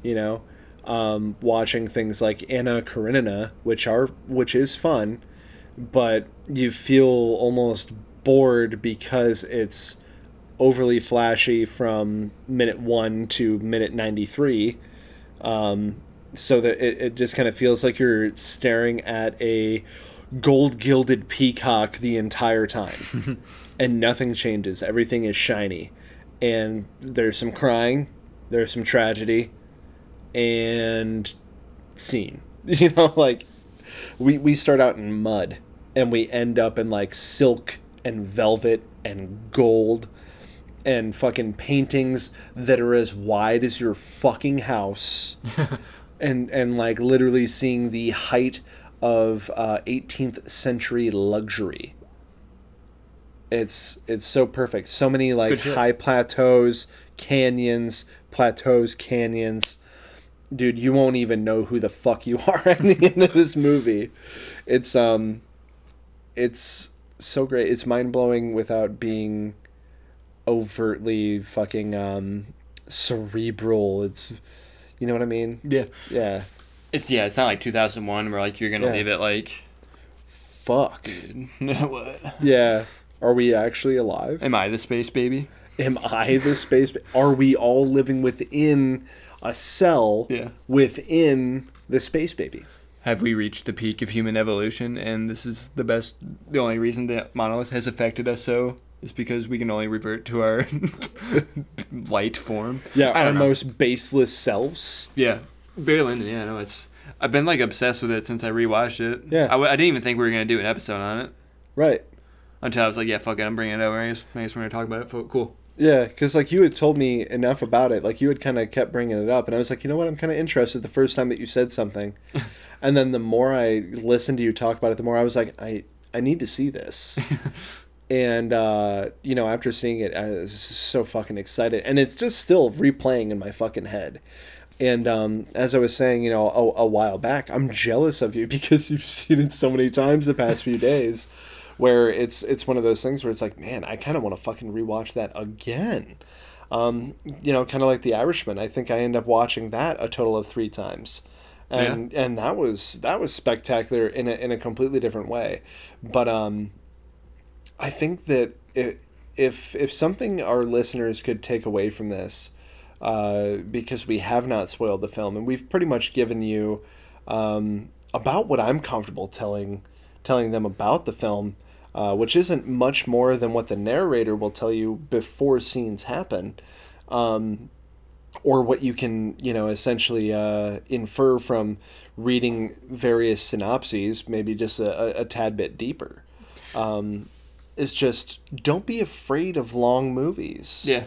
You know um, watching things like anna karenina which are which is fun but you feel almost bored because it's overly flashy from minute one to minute 93 um, so that it, it just kind of feels like you're staring at a gold gilded peacock the entire time. (laughs) And nothing changes. Everything is shiny. And there's some crying. There's some tragedy. And scene. (laughs) You know like we we start out in mud and we end up in like silk and velvet and gold and fucking paintings that are as wide as your fucking house (laughs) and and like literally seeing the height of uh, 18th century luxury it's it's so perfect so many like high plateaus canyons, plateaus, canyons. Dude, you won't even know who the fuck you (laughs) are at the end of this movie. It's um it's so great. It's mind-blowing without being overtly fucking um cerebral. It's you know what I mean? Yeah. Yeah. It's yeah. It's not like 2001 where like you're gonna Yeah. leave it like. Fuck. (laughs) what? Yeah. Are we actually alive? Am I the space baby? Am I the space? ba- Are we all living within a cell Yeah. within the space baby? Have we reached the peak of human evolution, and this is the best? The only reason that monolith has affected us so is because we can only revert to our (laughs) light form. Yeah, our know. most baseless selves. Yeah, Barry Lyndon. Yeah, no, it's. I've been like obsessed with it since I rewatched it. Yeah. I, w- I didn't even think we were gonna do an episode on it Right. until I was like, yeah, fuck it, I'm bringing it over. I guess, I guess we're gonna talk about it. Cool. Yeah, because like you had told me enough about it, like you had kind of kept bringing it up, and I was like, you know what, I'm kind of interested the first time that you said something, (laughs) and then the more I listened to you talk about it, the more I was like, I I need to see this, (laughs) and uh, you know, after seeing it, I was so fucking excited, and it's just still replaying in my fucking head. And um, as I was saying, you know, a, a while back, I'm jealous of you (laughs) because you've seen it so many times the past few days, where it's it's one of those things where it's like, man, I kind of want to fucking rewatch that again. Um, you know, kind of like The Irishman. I think I end up watching that a total of three times, and and that was that was spectacular in a in a completely different way. But um, I think that it, if if something our listeners could take away from this, uh, because we have not spoiled the film and we've pretty much given you um, about what I'm comfortable telling telling them about the film, uh, which isn't much more than what the narrator will tell you before scenes happen. Um, or what you can, you know, essentially uh, infer from reading various synopses, maybe just a, a, a tad bit deeper. Um, is just don't be afraid of long movies Yeah.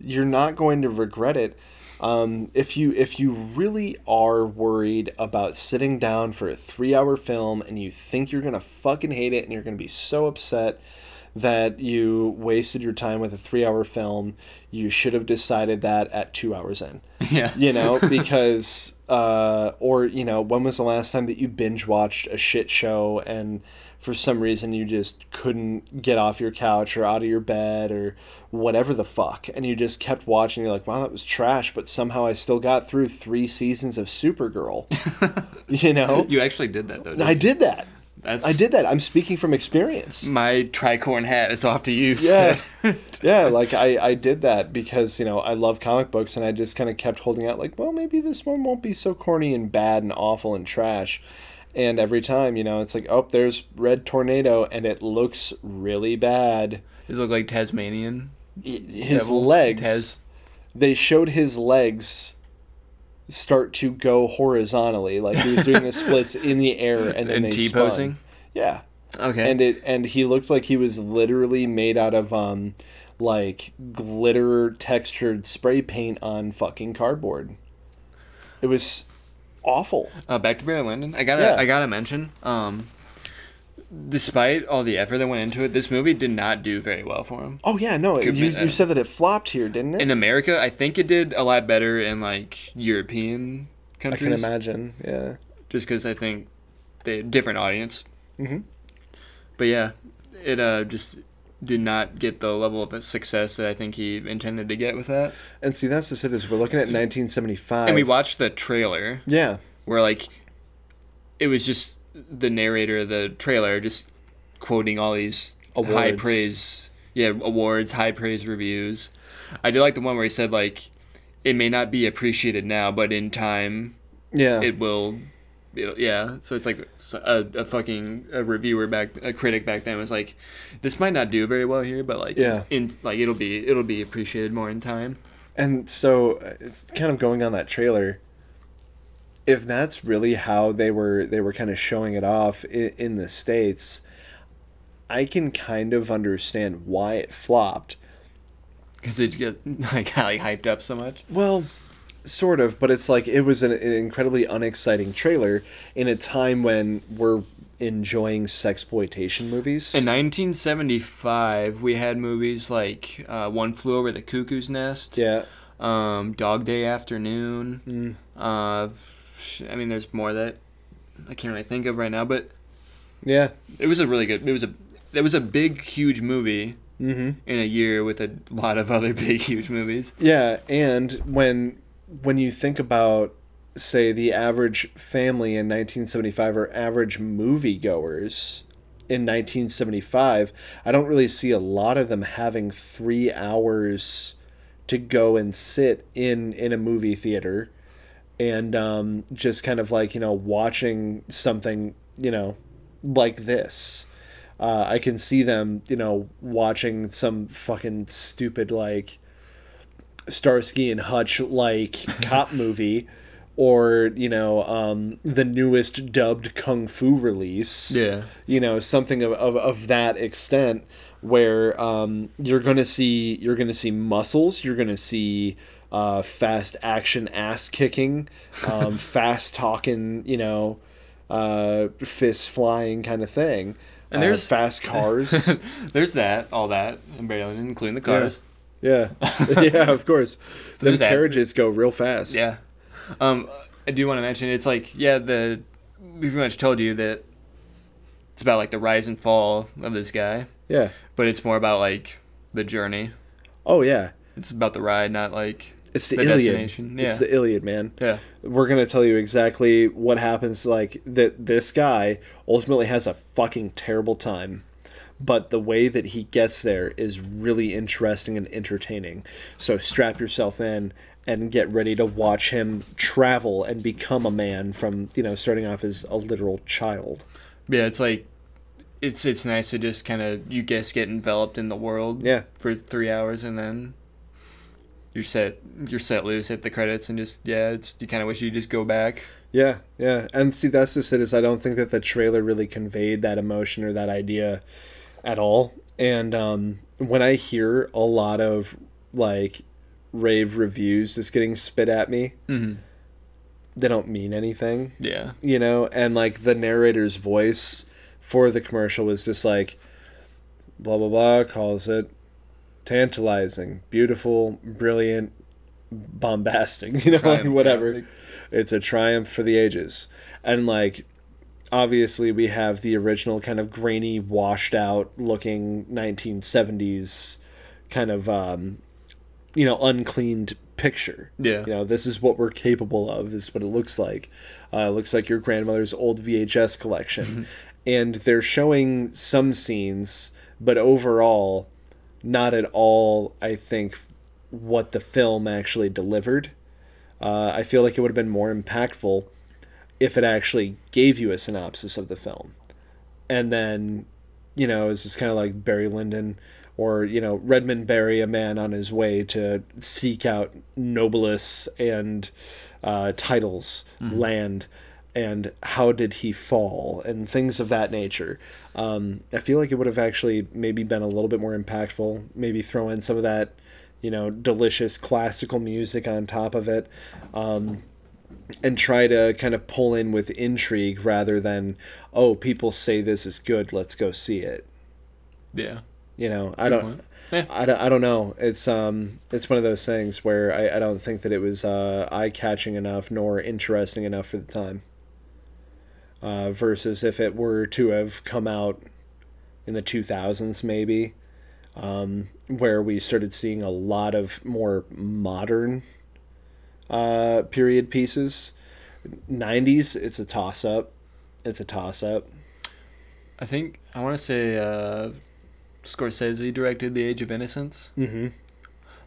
you're not going to regret it um, if you if you really are worried about sitting down for a three hour film and you think you're gonna fucking hate it and you're gonna be so upset that you wasted your time with a three hour film you should have decided that at two hours in (laughs) Yeah. you know (laughs) because uh, or you know when was the last time that you binge watched a shit show and for some reason you just couldn't get off your couch or out of your bed or whatever the fuck and you just kept watching you're like wow that was trash but somehow i still got through three seasons of supergirl (laughs) you know You actually did that though. didn't i you? did that That's i did that i'm speaking from experience My tricorn hat is off to use. yeah (laughs) yeah like I, I did that because you know i love comic books and i just kind of kept holding out like well maybe this one won't be so corny and bad and awful and trash and every time you know it's like oh there's red tornado and it looks really bad it look like Tasmanian? His Devil? legs Taz? they showed his legs start to go horizontally like he was doing the splits (laughs) in the air and then And they T spun. posing? yeah Okay. and it and he looked like he was literally made out of um like glitter textured spray paint on fucking cardboard it was awful Uh, back to Barry Lyndon. I gotta, Yeah. I gotta mention. Um, despite all the effort that went into it, this movie did not do very well for him. oh yeah no you, Could be that. you said that it flopped here didn't it In America, I think it did a lot better in like European countries. i can imagine yeah Just because I think they different audience. Mhm. But yeah, it uh just did not get the level of success that I think he intended to get with that. and see that's just it is we're looking at 1975 And we watched the trailer yeah where like it was just the narrator of the trailer just quoting all these high praise yeah awards high praise reviews i did like the one where he said like it may not be appreciated now but in time yeah it will it'll, yeah so it's like a, a fucking a reviewer back a critic back then was like this might not do very well here but like Yeah. in like it'll be it'll be appreciated more in time And so uh, it's kind of going on that trailer. If that's really how they were they were kind of showing it off in, in the states, I can kind of understand why it flopped. because it get (laughs) like hyped up so much Well, sort of, but it's like it was an, an incredibly unexciting trailer in a time when we're enjoying sexploitation movies. In 1975, we had movies like uh, One Flew Over the Cuckoo's Nest, yeah. um, Dog Day Afternoon. Mm. Uh, I mean, there's more that I can't really think of right now, but Yeah. it was a really good. It was a it was a big, huge movie Mm-hmm. in a year with a lot of other (laughs) big, huge movies. Yeah, and when when you think about say the average family in 1975 or average moviegoers in 1975, I don't really see a lot of them having 3 hours to go and sit in in a movie theater and um, just kind of like, you know, watching something, you know, like this. Uh, I can see them, you know, watching some fucking stupid like Starsky and Hutch like (laughs) cop movie, or you know, um, the newest dubbed kung fu release. Yeah, You know, something of, of, of that extent where um, you're gonna see you're gonna see muscles, you're gonna see uh, fast action ass kicking, um, (laughs) fast talking, you know, uh, fist flying kind of thing. And Uh, there's- fast cars. (laughs) there's that, all that, and barely including the cars. Yeah, (laughs) yeah, of course. the There's that. carriages go real fast. Yeah. Um, I do want to mention it's like yeah the we pretty much told you that it's about like the rise and fall of this guy, yeah. but it's more about like the journey. Oh yeah, It's about the ride, not like it's the, The Iliad. destination, It's the Iliad, man. yeah. We're gonna tell you exactly what happens. Like that, this guy ultimately has a fucking terrible time, but the way that he gets there is really interesting and entertaining. So strap yourself in and get ready to watch him travel and become a man from you know starting off as a literal child. Yeah, it's like it's it's nice to just kind of you guess get enveloped in the world Yeah. for three hours and then you're set you're set loose hit the credits and just yeah it's you kind of wish you just go back Yeah, yeah, and see that's just it. Is I don't think that the trailer really conveyed that emotion or that idea at all. And um, when I hear a lot of like rave reviews just getting spit at me, mm-hmm. they don't mean anything, yeah you know. And like the narrator's voice for the commercial was just like blah blah blah calls it tantalizing, beautiful, brilliant, bombastic, (laughs) you know, Triumph, whatever. Yeah. it's a triumph for the ages. And like obviously we have the original kind of grainy washed out looking 1970s kind of um you know uncleaned picture. Yeah. you know this is what we're capable of. This is what it looks like. Uh, it looks like your grandmother's old vhs collection. And they're showing some scenes but overall not at all i think what the film actually delivered. Uh, I feel like it would have been more impactful if it actually gave you a synopsis of the film. And then, you know, it's just kind of like Barry Lyndon or, you know, Redmond Barry, a man on his way to seek out noblesse and uh, titles, land, and how did he fall, and things of that nature. Um, I feel like it would have actually maybe been a little bit more impactful, maybe throw in some of that you know, delicious classical music on top of it, um, and try to kind of pull in with intrigue rather than, oh, people say this is good, let's go see it. yeah You know, I don't. Yeah. I, don't, I don't know. It's um it's one of those things where I, I don't think that it was uh, eye catching enough nor interesting enough for the time. Uh, versus if it were to have come out in the two thousands maybe, um, where we started seeing a lot of more modern uh, period pieces. Nineties, it's a toss up. It's a toss up. I think I want to say uh, Scorsese directed The Age of Innocence. Mm-hmm.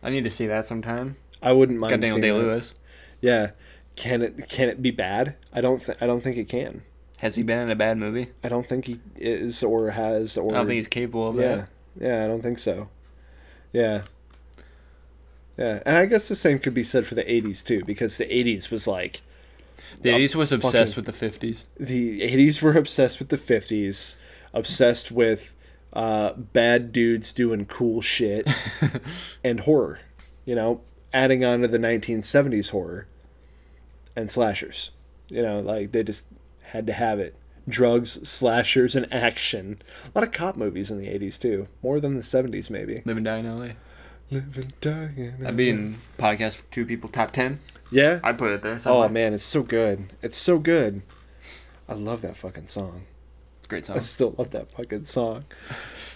I need to see that sometime. I wouldn't mind. Got Daniel seeing Day. Lewis. Yeah, can it can it be bad? I don't th- I don't think it can. Has he been in a bad movie? I don't think he is or has or I don't think he's capable of yeah that. yeah I don't think so. Yeah. Yeah, and I guess the same could be said for the '80s too, because the '80s was like The 80s was obsessed fucking- with the 50s. the '80s were obsessed with the '50s, obsessed with uh, bad dudes doing cool shit (laughs) and horror. You know, adding on to the 1970s horror and slashers. You know, like they just had to have it. drugs, slashers, and action. A lot of cop movies in the 80s, too. More than the 70s, maybe. Live and die in L.A. Live and die in That'd be in podcast for two people top ten. Yeah? I'd put it there. Oh, man, it's so good. It's so good. I love that fucking song. it's a great song. I still love that fucking song.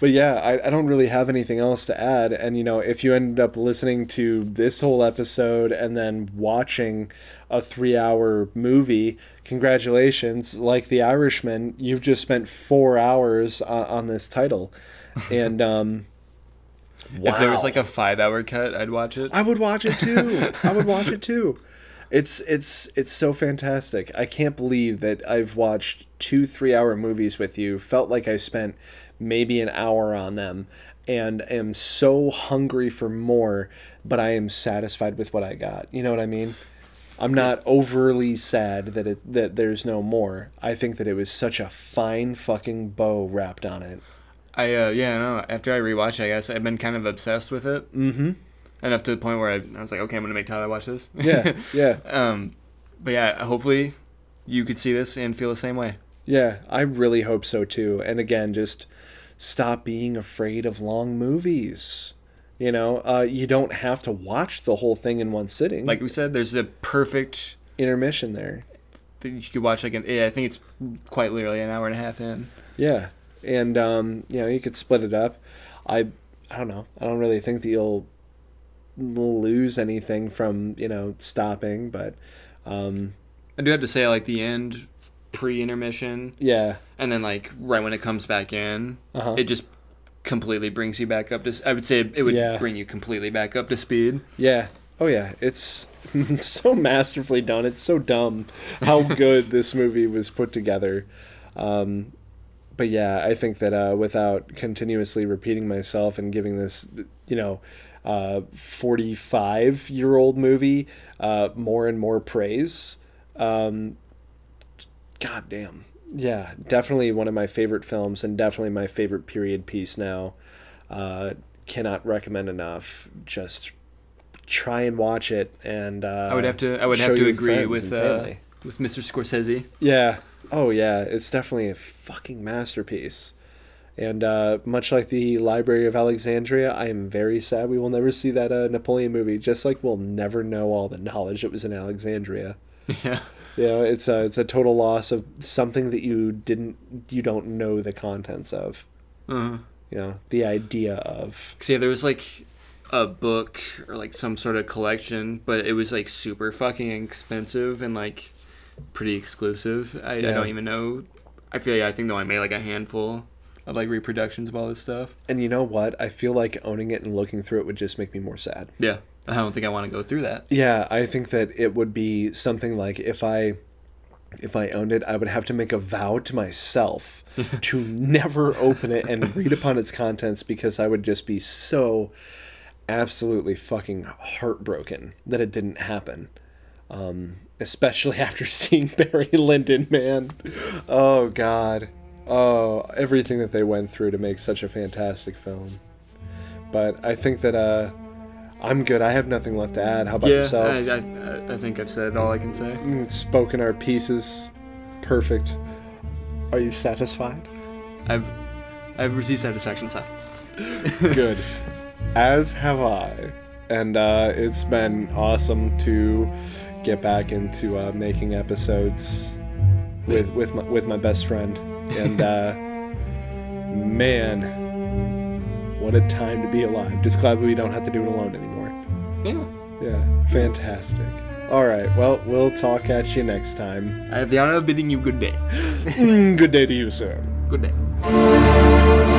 But yeah, I, I don't really have anything else to add. And, you know, if you ended up listening to this whole episode and then watching a three hour movie, congratulations. Like The Irishman, you've just spent four hours on, on this title. (laughs) And, um, If there was like a five-hour cut, I'd watch it. I would watch it too. I would watch it too. It's it's it's so fantastic. I can't believe that I've watched two three hour movies with you. Felt like I spent maybe an hour on them, and am so hungry for more. But I am satisfied with what I got. You know what I mean? I'm not overly sad that it that there's no more. I think that it was such a fine fucking bow wrapped on it. I uh, yeah, no. After I rewatched, it, I guess I've been kind of obsessed with it Mm-hmm. Enough to the point where I, I was like, okay, I'm gonna make Tyler watch this. Yeah, (laughs) yeah. um, but yeah, hopefully you could see this and feel the same way. Yeah, I really hope so too. And again, just stop being afraid of long movies. You know, uh, you don't have to watch the whole thing in one sitting. Like we said, there's a perfect intermission there. you could watch like an. Yeah, I think it's quite literally an hour and a half in. Yeah, and um, you know you could split it up. I I don't know. I don't really think that you'll lose anything from you know stopping, but um, I do have to say, like the end, pre-intermission, yeah. and then like right when it comes back in, Uh-huh. it just completely brings you back up to. I would say it would Yeah. bring you completely back up to speed. Yeah. Oh yeah. It's (laughs) so masterfully done. It's so dumb how (laughs) good this movie was put together. Um, but yeah, I think that uh, without continuously repeating myself and giving this, you know, uh, 45 year old movie uh, more and more praise, um, God damn. Yeah, definitely one of my favorite films and definitely my favorite period piece now. Uh, cannot recommend enough. Just try and watch it and uh, I would have to. I would have to agree with uh, with Mr. Scorsese. Yeah. Oh yeah, it's definitely a fucking masterpiece. And uh, much like the Library of Alexandria, I am very sad we will never see that uh, Napoleon movie. Just like we'll never know all the knowledge that was in Alexandria. (laughs) Yeah. You know, it's a it's a total loss of something that you didn't you don't know the contents of. Uh-huh. You know, the idea of. Cause yeah, there was like a book or like some sort of collection, but it was like super fucking expensive and like pretty exclusive. I, I don't even know. I feel like I think though I made like a handful of like reproductions of all this stuff. And you know what? I feel like owning it and looking through it would just make me more sad. Yeah, I don't think I want to go through that. Yeah, I think that it would be something like if I if I owned it, I would have to make a vow to myself (laughs) to never open it and read upon its contents because I would just be so absolutely fucking heartbroken that it didn't happen. Um, especially (laughs) after seeing Barry Lyndon, man. Oh god. Oh, everything that they went through to make such a fantastic film. But I think that uh I'm good. I have nothing left to add. How about yeah, yourself? I, I, I think I've said all I can say. Mm, spoken our pieces. Perfect. Are you satisfied? I've I've received satisfaction, sir. (laughs) Good. As have I. And uh, it's been awesome to get back into uh, making episodes with with my, with my best friend. And uh, man, what a time to be alive. Just glad we don't have to do it alone anymore. Yeah. Yeah, fantastic. All right, well, we'll talk at you next time. I have the honor of bidding you good day. (laughs) Mm, good day to you, sir. Good day.